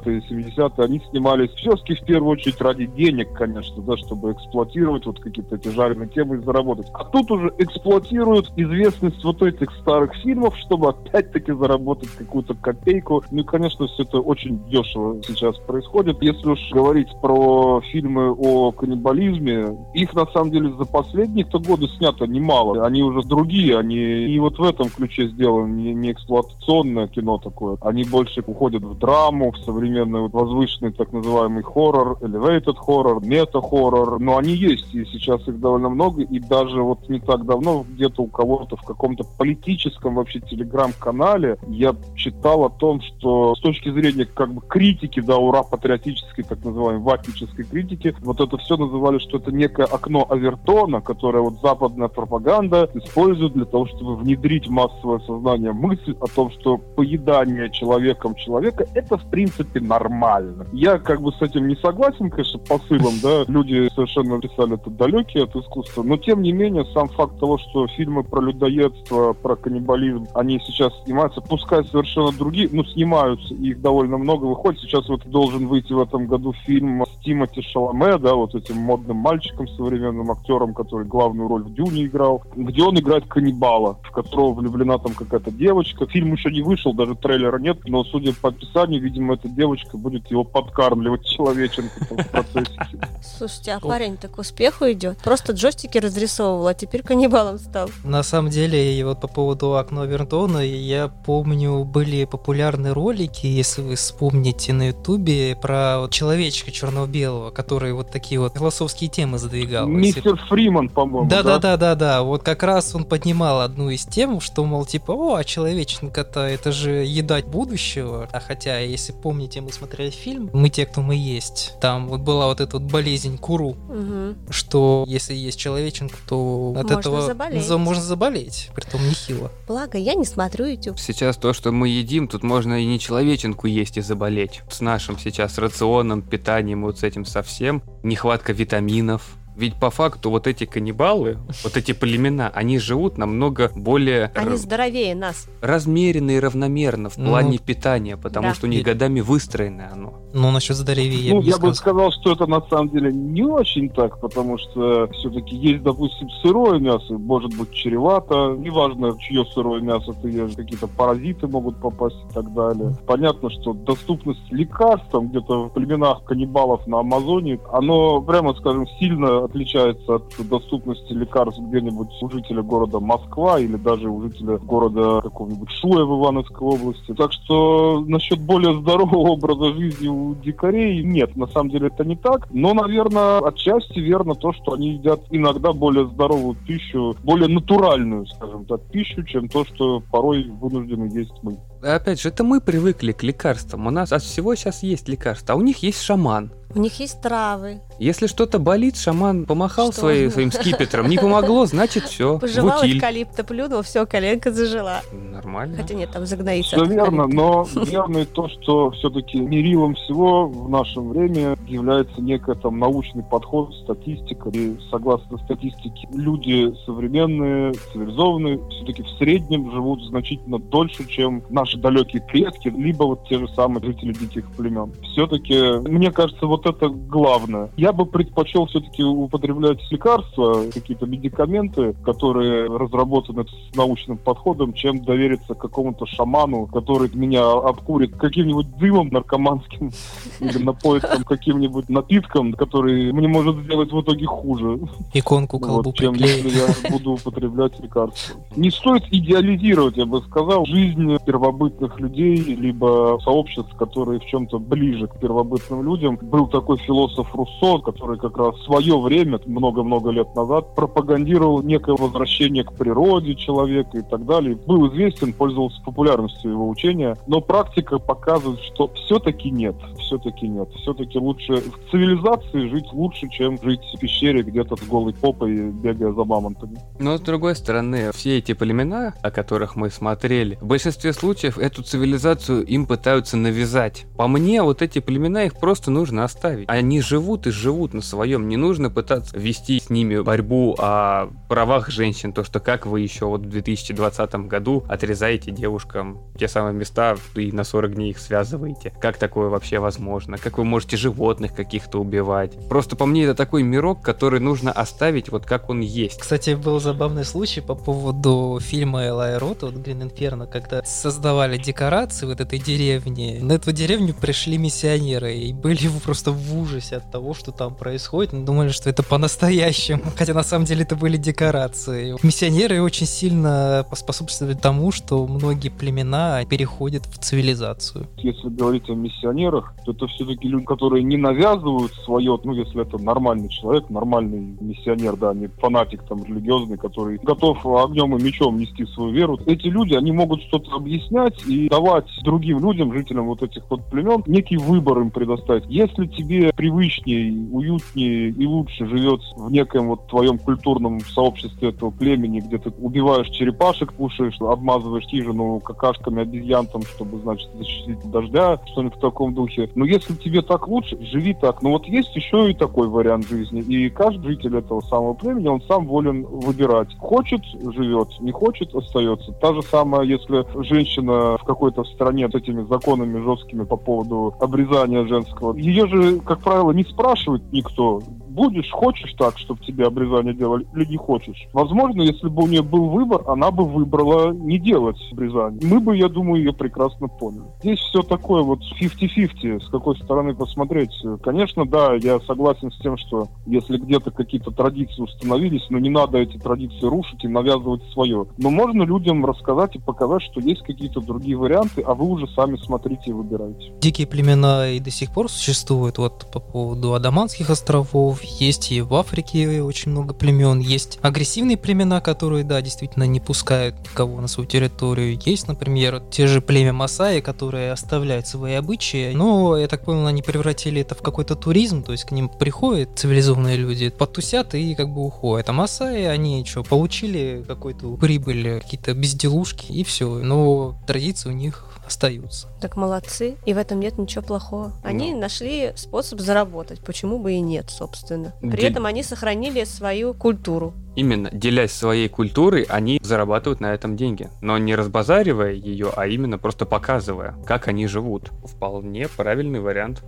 80-е, 70-е, они снимались все-таки в первую очередь ради денег, конечно, да, чтобы эксплуатировать вот какие-то эти жареные темы и заработать. А тут уже эксплуатируют известность вот этих старых фильмов, чтобы опять-таки заработать какую-то копейку. Ну и, конечно, все это очень дешево сейчас происходит. Если уж говорить про фильмы о каннибализме, их на самом деле за последние-то годы снято немало. Они уже другие, они и вот в этом ключе сделаны, не, не эксплуатационное кино такое. Они больше уходят в драму, в современный вот, возвышенный так называемый хоррор, elevated хоррор, мета-хоррор. Но они есть, и сейчас их довольно много. И даже вот не так давно где-то у кого-то в каком-то политическом вообще телеграм-канале я читал о том, что с точки зрения как бы критики, да, ура, патриотической, так называемой, ватнической критики, вот это все называли, что это некое окно Авертона, которое вот западная пропаганда использует для того, чтобы внедрить в массовое сознание мысль о том, что поедание человеком человека это в принципе нормально. Я как бы с этим не согласен, конечно, посылом, да, люди совершенно писали это далекие от искусства, но тем не менее сам факт того, что фильмы про людоедство, про каннибализм, они сейчас снимаются, пускай совершенно другие, ну снимаются, их довольно много выходит. Сейчас вот должен выйти в этом году фильм с Тимоти Шаломе, да, вот этим модным мальчиком, современным актером, который главную роль в Дюне играл, где он играет каннибала, в которого влюблена там какая-то девочка. Фильм еще не вышел, даже трейлера нет, но судя по описанию, видимо, эта девочка будет его подкармливать человеченко в процессе. Слушайте, а парень так к успеху идет. Просто джойстики разрисовывал, а теперь каннибалом стал. На самом деле, и вот по поводу окна Вердона, я помню, были популярные ролики, если вы вспомните на Ютубе, про вот человечка черно-белого, который вот такие вот философские темы задвигал. Мистер Фриман, по-моему. Да, да, да, да, да. Вот как раз он поднимал одну из тем, что, мол, типа, о, а человеченка-то это же еда будущего. А хотя, если помните, мы смотрели фильм «Мы те, кто мы есть», там вот была вот эта вот болезнь куру, Угу. что если есть человеченка, то от Можно этого заболеть. за- можно заболеть, притом нехило. Благо, я не смотрю YouTube. Сейчас то, что мы едим, тут можно и не человеченку есть и заболеть. С нашим сейчас рационом, питанием, вот с этим совсем. Нехватка витаминов. Ведь по факту вот эти каннибалы, вот эти племена, они живут намного более Они р- здоровее нас. размеренно и равномерно в Ну, плане питания, потому да. что у них годами выстроено оно. Но насчет здоровья я ну, бы я бы сказал. сказал, что это на самом деле не очень так, потому что все-таки есть, допустим, сырое мясо, может быть чревато, неважно, чье сырое мясо ты ешь, какие-то паразиты могут попасть и так далее. Понятно, что доступность лекарств там где-то в племенах каннибалов на Амазоне, оно, прямо скажем, сильно отличается от доступности лекарств где-нибудь у жителя города Москва или даже у жителя города какого-нибудь Шуя в Ивановской области. Так что насчет более здорового образа жизни у дикарей нет, на самом деле это не так. Но, наверное, отчасти верно то, что они едят иногда более здоровую пищу, более натуральную, скажем так, пищу, чем то, что порой вынуждены есть мы. Опять же, это мы привыкли к лекарствам. У нас от всего сейчас есть лекарства, а у них есть шаман. У них есть травы. Если что-то болит, шаман помахал Что? своей- своим скипетром, не помогло, значит все. Пожевал Бутиль. эвкалипта, плюнул, все, коленка зажила. Нормально. Хотя нет, там загноится. Все верно, но верно и то, что все-таки мерилом всего в нашем время является некий там научный подход, статистика. И согласно статистике, люди современные, цивилизованные, все-таки в среднем живут значительно дольше, чем наши далекие предки, либо вот те же самые жители диких племен. Все-таки, мне кажется, вот это главное. Я бы предпочел все-таки употреблять лекарства, какие-то медикаменты, которые разработаны с научным подходом, чем довериться какому-то шаману, который меня обкурит каким-нибудь дымом наркоманским или напоит каким-нибудь напитком, который мне может сделать в итоге хуже, Иконку колбу вот, чем если я буду употреблять лекарства. Не стоит идеализировать, я бы сказал, жизнь первобытных людей, либо сообществ, которые в чем-то ближе к первобытным людям. Был такой философ Руссо, который как раз в свое время, много-много лет назад, пропагандировал некое возвращение к природе человека и так далее. Был известен, пользовался популярностью его учения, но практика показывает, что все-таки нет, все-таки нет. Все-таки лучше в цивилизации жить лучше, чем жить в пещере где-то с голой попой, бегая за мамонтами. Но с другой стороны, все эти племена, о которых мы смотрели, в большинстве случаев эту цивилизацию им пытаются навязать. По мне, вот эти племена, их просто нужно оставить. Они живут и живут на своем. Не нужно пытаться вести с ними борьбу о правах женщин. То, что как вы еще вот в 2020 году отрезаете девушкам те самые места и на 40 дней их связываете. Как такое вообще возможно? Как вы можете животных каких-то убивать? Просто по мне это такой мирок, который нужно оставить вот как он есть. Кстати, был забавный случай по поводу фильма Элай Рота, вот Грин Инферно, когда создавали декорации вот этой деревни. На эту деревню пришли миссионеры и были просто в ужасе от того, что там происходит. Мы думали, что это по-настоящему, хотя на самом деле это были декорации. Миссионеры очень сильно поспособствовали тому, что многие племена переходят в цивилизацию. Если говорить о миссионерах, то это все-таки люди, которые не навязывают свое, ну, если это нормальный человек, нормальный миссионер, да, не фанатик там религиозный, который готов огнем и мечом нести свою веру. Эти люди, они могут что-то объяснять и давать другим людям, жителям вот этих вот племен, некий выбор им предоставить. Если тебе привычнее, уютнее и лучше живется в неком вот твоем культурном сообществе этого племени, где ты убиваешь черепашек, кушаешь, обмазываешь хижину какашками обезьян, там, чтобы, значит, защитить дождя, что-нибудь в таком духе. Но если тебе так лучше, живи так. Но вот есть еще и такой вариант жизни. И каждый житель этого самого племени, он сам волен выбирать. Хочет – живет, не хочет – остается. Та же самая, если женщина в какой-то стране с этими законами жесткими по поводу обрезания женского, ее же, как правило, не спрашивает никто будешь, хочешь так, чтобы тебе обрезание делали, или не хочешь. Возможно, если бы у нее был выбор, она бы выбрала не делать обрезание. Мы бы, я думаю, ее прекрасно поняли. Здесь все такое вот 50-50, с какой стороны посмотреть. Конечно, да, я согласен с тем, что если где-то какие-то традиции установились, но не надо эти традиции рушить и навязывать свое. Но можно людям рассказать и показать, что есть какие-то другие варианты, а вы уже сами смотрите и выбираете. Дикие племена и до сих пор существуют, вот по поводу Адаманских островов, есть и в Африке очень много племен, есть агрессивные племена, которые, да, действительно не пускают никого на свою территорию. Есть, например, те же племя Масаи, которые оставляют свои обычаи, но, я так понял, они превратили это в какой-то туризм, то есть к ним приходят цивилизованные люди, потусят и как бы уходят. А Масаи, они что, получили какой-то прибыль, какие-то безделушки и все. Но традиции у них остаются. Так молодцы, и в этом нет ничего плохого. Они Ну. нашли способ заработать, почему бы и нет, собственно. При Де- этом они сохранили свою культуру. Именно, делясь своей культурой, они зарабатывают на этом деньги. Но не разбазаривая ее, а именно просто показывая, как они живут. Вполне правильный вариант.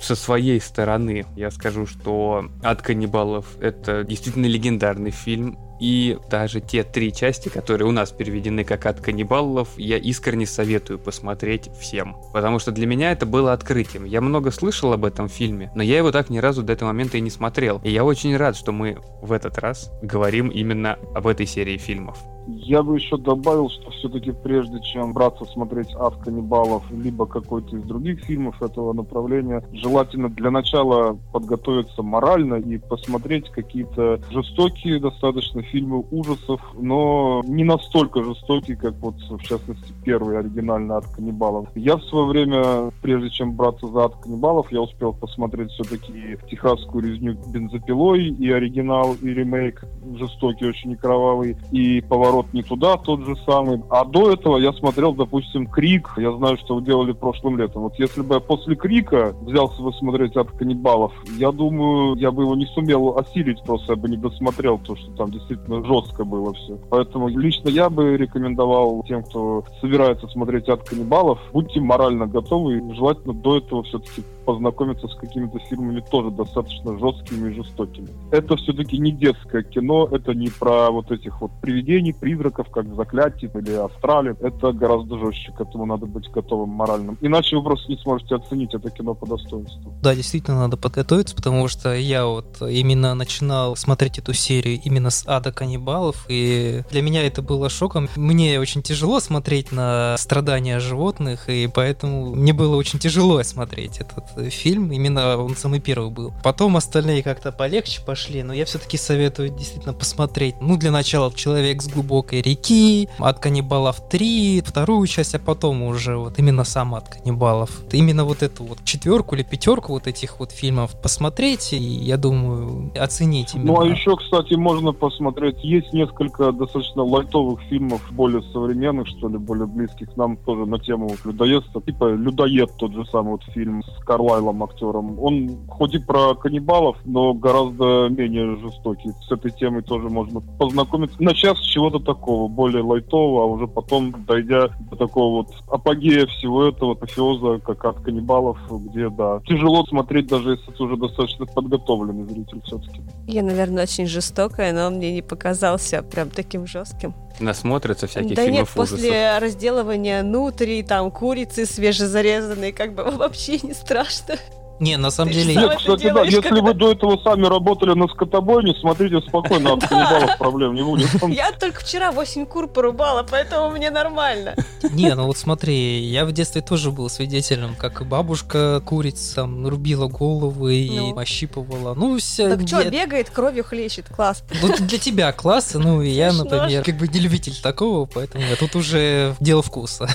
Со своей стороны я скажу, что «От каннибалов» — это действительно легендарный фильм. И даже те три части, которые у нас переведены как «От каннибалов», я искренне советую посмотреть всем. Потому что для меня это было открытием. Я много слышал об этом фильме, но я его так ни разу до этого момента и не смотрел. И я очень рад, что мы в этот раз говорим именно об этой серии фильмов. Я бы еще добавил, что все-таки прежде чем браться смотреть «Ад каннибалов» либо какой-то из других фильмов этого направления, желательно для начала подготовиться морально и посмотреть какие-то жестокие достаточно фильмы ужасов, но не настолько жестокие, как вот в частности первый оригинальный «Ад каннибалов». Я в свое время, прежде чем браться за «Ад каннибалов», я успел посмотреть все-таки «Техасскую резню бензопилой» и оригинал, и ремейк жестокий, очень кровавый, и «Поворот не туда» тот же самый. А до этого я смотрел, допустим, «Крик». Я знаю, что вы делали прошлым летом. Вот если бы я после «Крика» взялся бы смотреть «От каннибалов», я думаю, я бы его не сумел осилить, просто я бы не досмотрел, то, что там действительно жестко было все. Поэтому лично я бы рекомендовал тем, кто собирается смотреть «От каннибалов», будьте морально готовы и желательно до этого все-таки познакомиться с какими-то фильмами тоже достаточно жесткими и жестокими. Это все-таки не детское кино, это не про вот этих вот привидений, призраков, как в «Заклятии» или «Астрале». Это гораздо жестче, к этому надо быть готовым моральным. Иначе вы просто не сможете оценить это кино по достоинству. Да, действительно надо подготовиться, потому что я вот именно начинал смотреть эту серию именно с ада каннибалов, и для меня это было шоком. Мне очень тяжело смотреть на страдания животных, и поэтому мне было очень тяжело смотреть этот фильм, именно он самый первый был. Потом остальные как-то полегче пошли, но я все-таки советую действительно посмотреть. Ну, для начала «Человек с глубокой реки», «От каннибалов 3», вторую часть, а потом уже вот именно сам «От каннибалов». Именно вот эту вот четверку или пятерку вот этих вот фильмов посмотрите, и я думаю, оцените. Ну, а еще, кстати, можно посмотреть, есть несколько достаточно лайтовых фильмов, более современных, что ли, более близких нам тоже на тему людоедства, типа «Людоед», тот же самый вот фильм с Карлайлом актером. Он и про каннибалов, но гораздо менее жестокий. С этой темой тоже можно познакомиться. Начав с чего-то такого, более лайтового, а уже потом, дойдя до такого вот апогея всего этого, мафиоза, как от каннибалов, где, да, тяжело смотреть, даже если ты уже достаточно подготовленный зритель все-таки. Я, наверное, очень жестокая, но он мне не показался прям таким жестким. Насмотрятся всяких да фильмов нет, после разделывания нутри, там, курицы свежезарезанные, как бы вообще не страшно. Не, на самом деле... Нет, кстати, да, если вы до этого сами работали на скотобойне, смотрите спокойно, от каннибалов проблем не будет. Я только вчера 8 кур порубала, поэтому мне нормально. Не, ну вот смотри, я в детстве тоже был свидетелем, как бабушка куриц там рубила голову и ну. ощипывала. Ну, все... Так что, бегает, кровью хлещет, класс. Ну, для тебя класс, ну, и я, например, как бы не любитель такого, поэтому тут уже дело вкуса.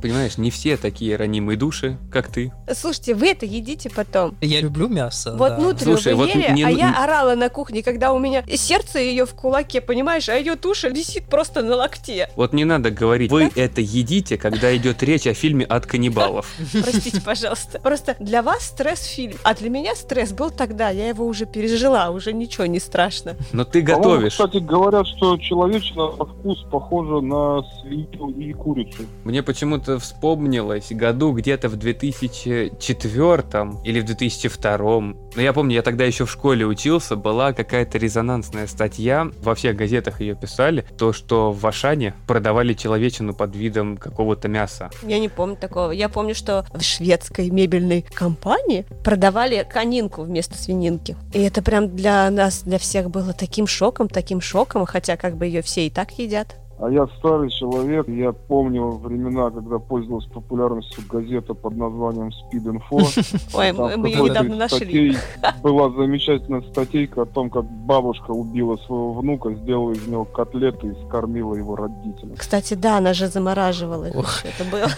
Понимаешь, не все такие ранимые души, как ты. Слушайте, вы это едите по потом. Я люблю мясо. Вот да. внутреннюю Слушай, вы вот ели, не... а я орала на кухне, когда у меня сердце ее в кулаке, понимаешь, а ее туша висит просто на локте. Вот не надо говорить, вы это едите, когда идет речь о фильме от каннибалов. Простите, пожалуйста. Просто для вас стресс-фильм, а для меня стресс был тогда, я его уже пережила, уже ничего не страшно. Но ты готовишь. Кстати, говорят, что человечина по вкус похожа на свинью и курицу. Мне почему-то вспомнилось году где-то в 2004 или в 2002. Но я помню, я тогда еще в школе учился, была какая-то резонансная статья, во всех газетах ее писали, то, что в Ашане продавали человечину под видом какого-то мяса. Я не помню такого. Я помню, что в шведской мебельной компании продавали конинку вместо свининки. И это прям для нас, для всех было таким шоком, таким шоком, хотя как бы ее все и так едят. А я старый человек, я помню времена, когда пользовалась популярностью газета под названием Speed Info. Ой, мы, ее недавно нашли. Была замечательная статейка о том, как бабушка убила своего внука, сделала из него котлеты и скормила его родителям. Кстати, да, она же замораживала их. Ох. Это было.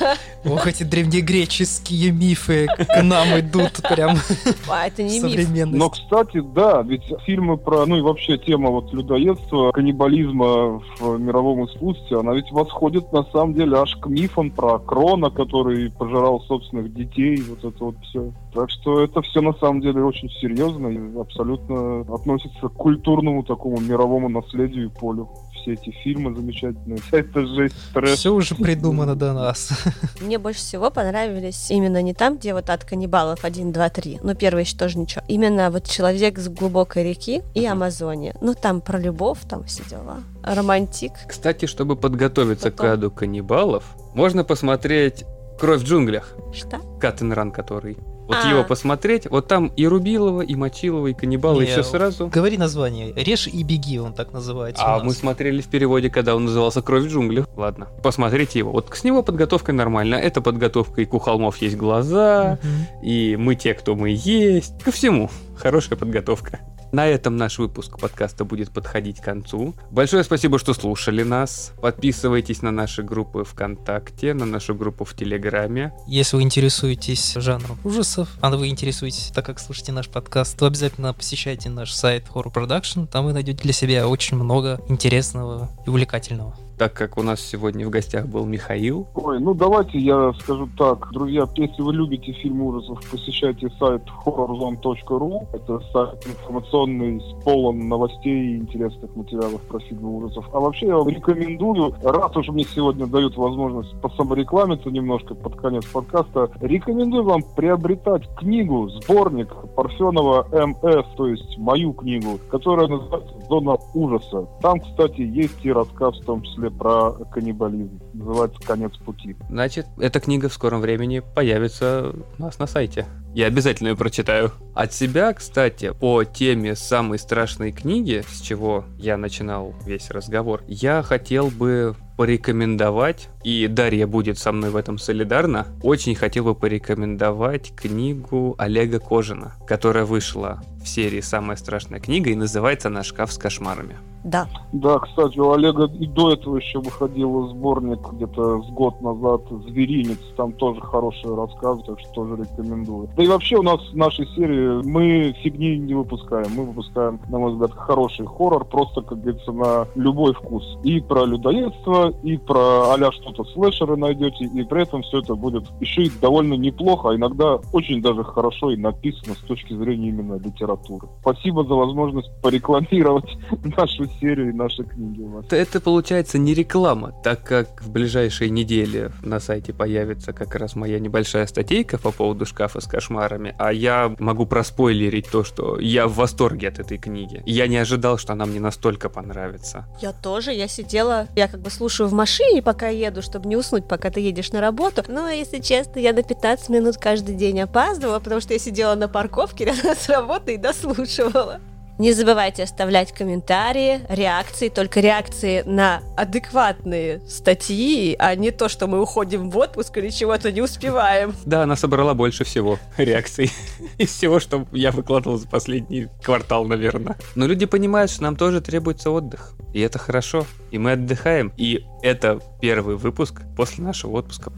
Ох, эти древнегреческие мифы к нам идут прям. А, это не миф. Но, кстати, да, ведь фильмы про, ну и вообще тема вот людоедства, каннибализма в мировом искусстве, она ведь восходит на самом деле аж к мифам про Крона, который пожирал собственных детей, вот это вот все. Так что это все на самом деле очень серьезно и абсолютно относится к культурному такому мировому наследию и полю все эти фильмы замечательные, вся эта жесть, стресс. Все уже придумано до нас. Мне больше всего понравились именно не там, где вот от каннибалов 1, 2, 3, но первый еще тоже ничего. Именно вот «Человек с глубокой реки» и «Амазония». Ну, там про любовь, там все дела. Романтик. Кстати, чтобы подготовиться Потом. к аду каннибалов, можно посмотреть «Кровь в джунглях». Что? Каттен Ран, который. Вот а. его посмотреть, вот там и Рубилова, и Мочилова, и Каннибала, Не, и все сразу. Говори название. Режь и беги, он так называется. А мы смотрели в переводе, когда он назывался Кровь в джунглях. Ладно, посмотрите его. Вот с него подготовка нормальная. Это подготовка и у холмов есть глаза, угу. и мы те, кто мы есть. Ко всему. Хорошая подготовка. На этом наш выпуск подкаста будет подходить к концу. Большое спасибо, что слушали нас. Подписывайтесь на наши группы ВКонтакте, на нашу группу в Телеграме. Если вы интересуетесь жанром ужасов, а вы интересуетесь, так как слушаете наш подкаст, то обязательно посещайте наш сайт Horror Production. Там вы найдете для себя очень много интересного и увлекательного так как у нас сегодня в гостях был Михаил. Ой, ну давайте я скажу так. Друзья, если вы любите фильмы ужасов, посещайте сайт horrorzone.ru. Это сайт информационный, полон новостей и интересных материалов про фильмы ужасов. А вообще я вам рекомендую, раз уж мне сегодня дают возможность по саморекламиться немножко под конец подкаста, рекомендую вам приобретать книгу, сборник Парфенова МС, то есть мою книгу, которая называется «Зона ужаса». Там, кстати, есть и рассказ в том числе числе про каннибализм. Называется «Конец пути». Значит, эта книга в скором времени появится у нас на сайте. Я обязательно ее прочитаю. От себя, кстати, по теме самой страшной книги, с чего я начинал весь разговор, я хотел бы порекомендовать, и Дарья будет со мной в этом солидарна, очень хотел бы порекомендовать книгу Олега Кожина, которая вышла в серии «Самая страшная книга» и называется «На шкаф с кошмарами». Да. Да, кстати, у Олега и до этого еще выходил сборник где-то с год назад «Зверинец». Там тоже хорошие рассказы, так что тоже рекомендую. Да и вообще у нас в нашей серии мы фигни не выпускаем. Мы выпускаем, на мой взгляд, хороший хоррор, просто, как говорится, на любой вкус. И про людоедство, и про а что-то слэшеры найдете, и при этом все это будет еще и довольно неплохо, а иногда очень даже хорошо и написано с точки зрения именно литературы. Спасибо за возможность порекламировать нашу серию и наши книги у вас. Это получается не реклама, так как в ближайшие недели на сайте появится как раз моя небольшая статейка по поводу шкафа с кошмарами, а я могу проспойлерить то, что я в восторге от этой книги. Я не ожидал, что она мне настолько понравится. Я тоже, я сидела, я как бы слушаю в машине, пока еду, чтобы не уснуть, пока ты едешь на работу. Но, если честно, я на 15 минут каждый день опаздывала, потому что я сидела на парковке рядом с работой и дослушивала. Не забывайте оставлять комментарии, реакции, только реакции на адекватные статьи, а не то, что мы уходим в отпуск или чего-то не успеваем. Да, она собрала больше всего реакций из всего, что я выкладывал за последний квартал, наверное. Но люди понимают, что нам тоже требуется отдых. И это хорошо. И мы отдыхаем. И это первый выпуск после нашего отпуска.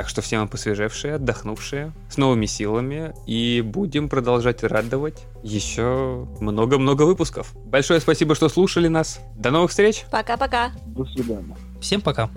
Так что всем посвежевшие, отдохнувшие, с новыми силами. И будем продолжать радовать еще много-много выпусков. Большое спасибо, что слушали нас. До новых встреч. Пока-пока. До свидания. Всем пока.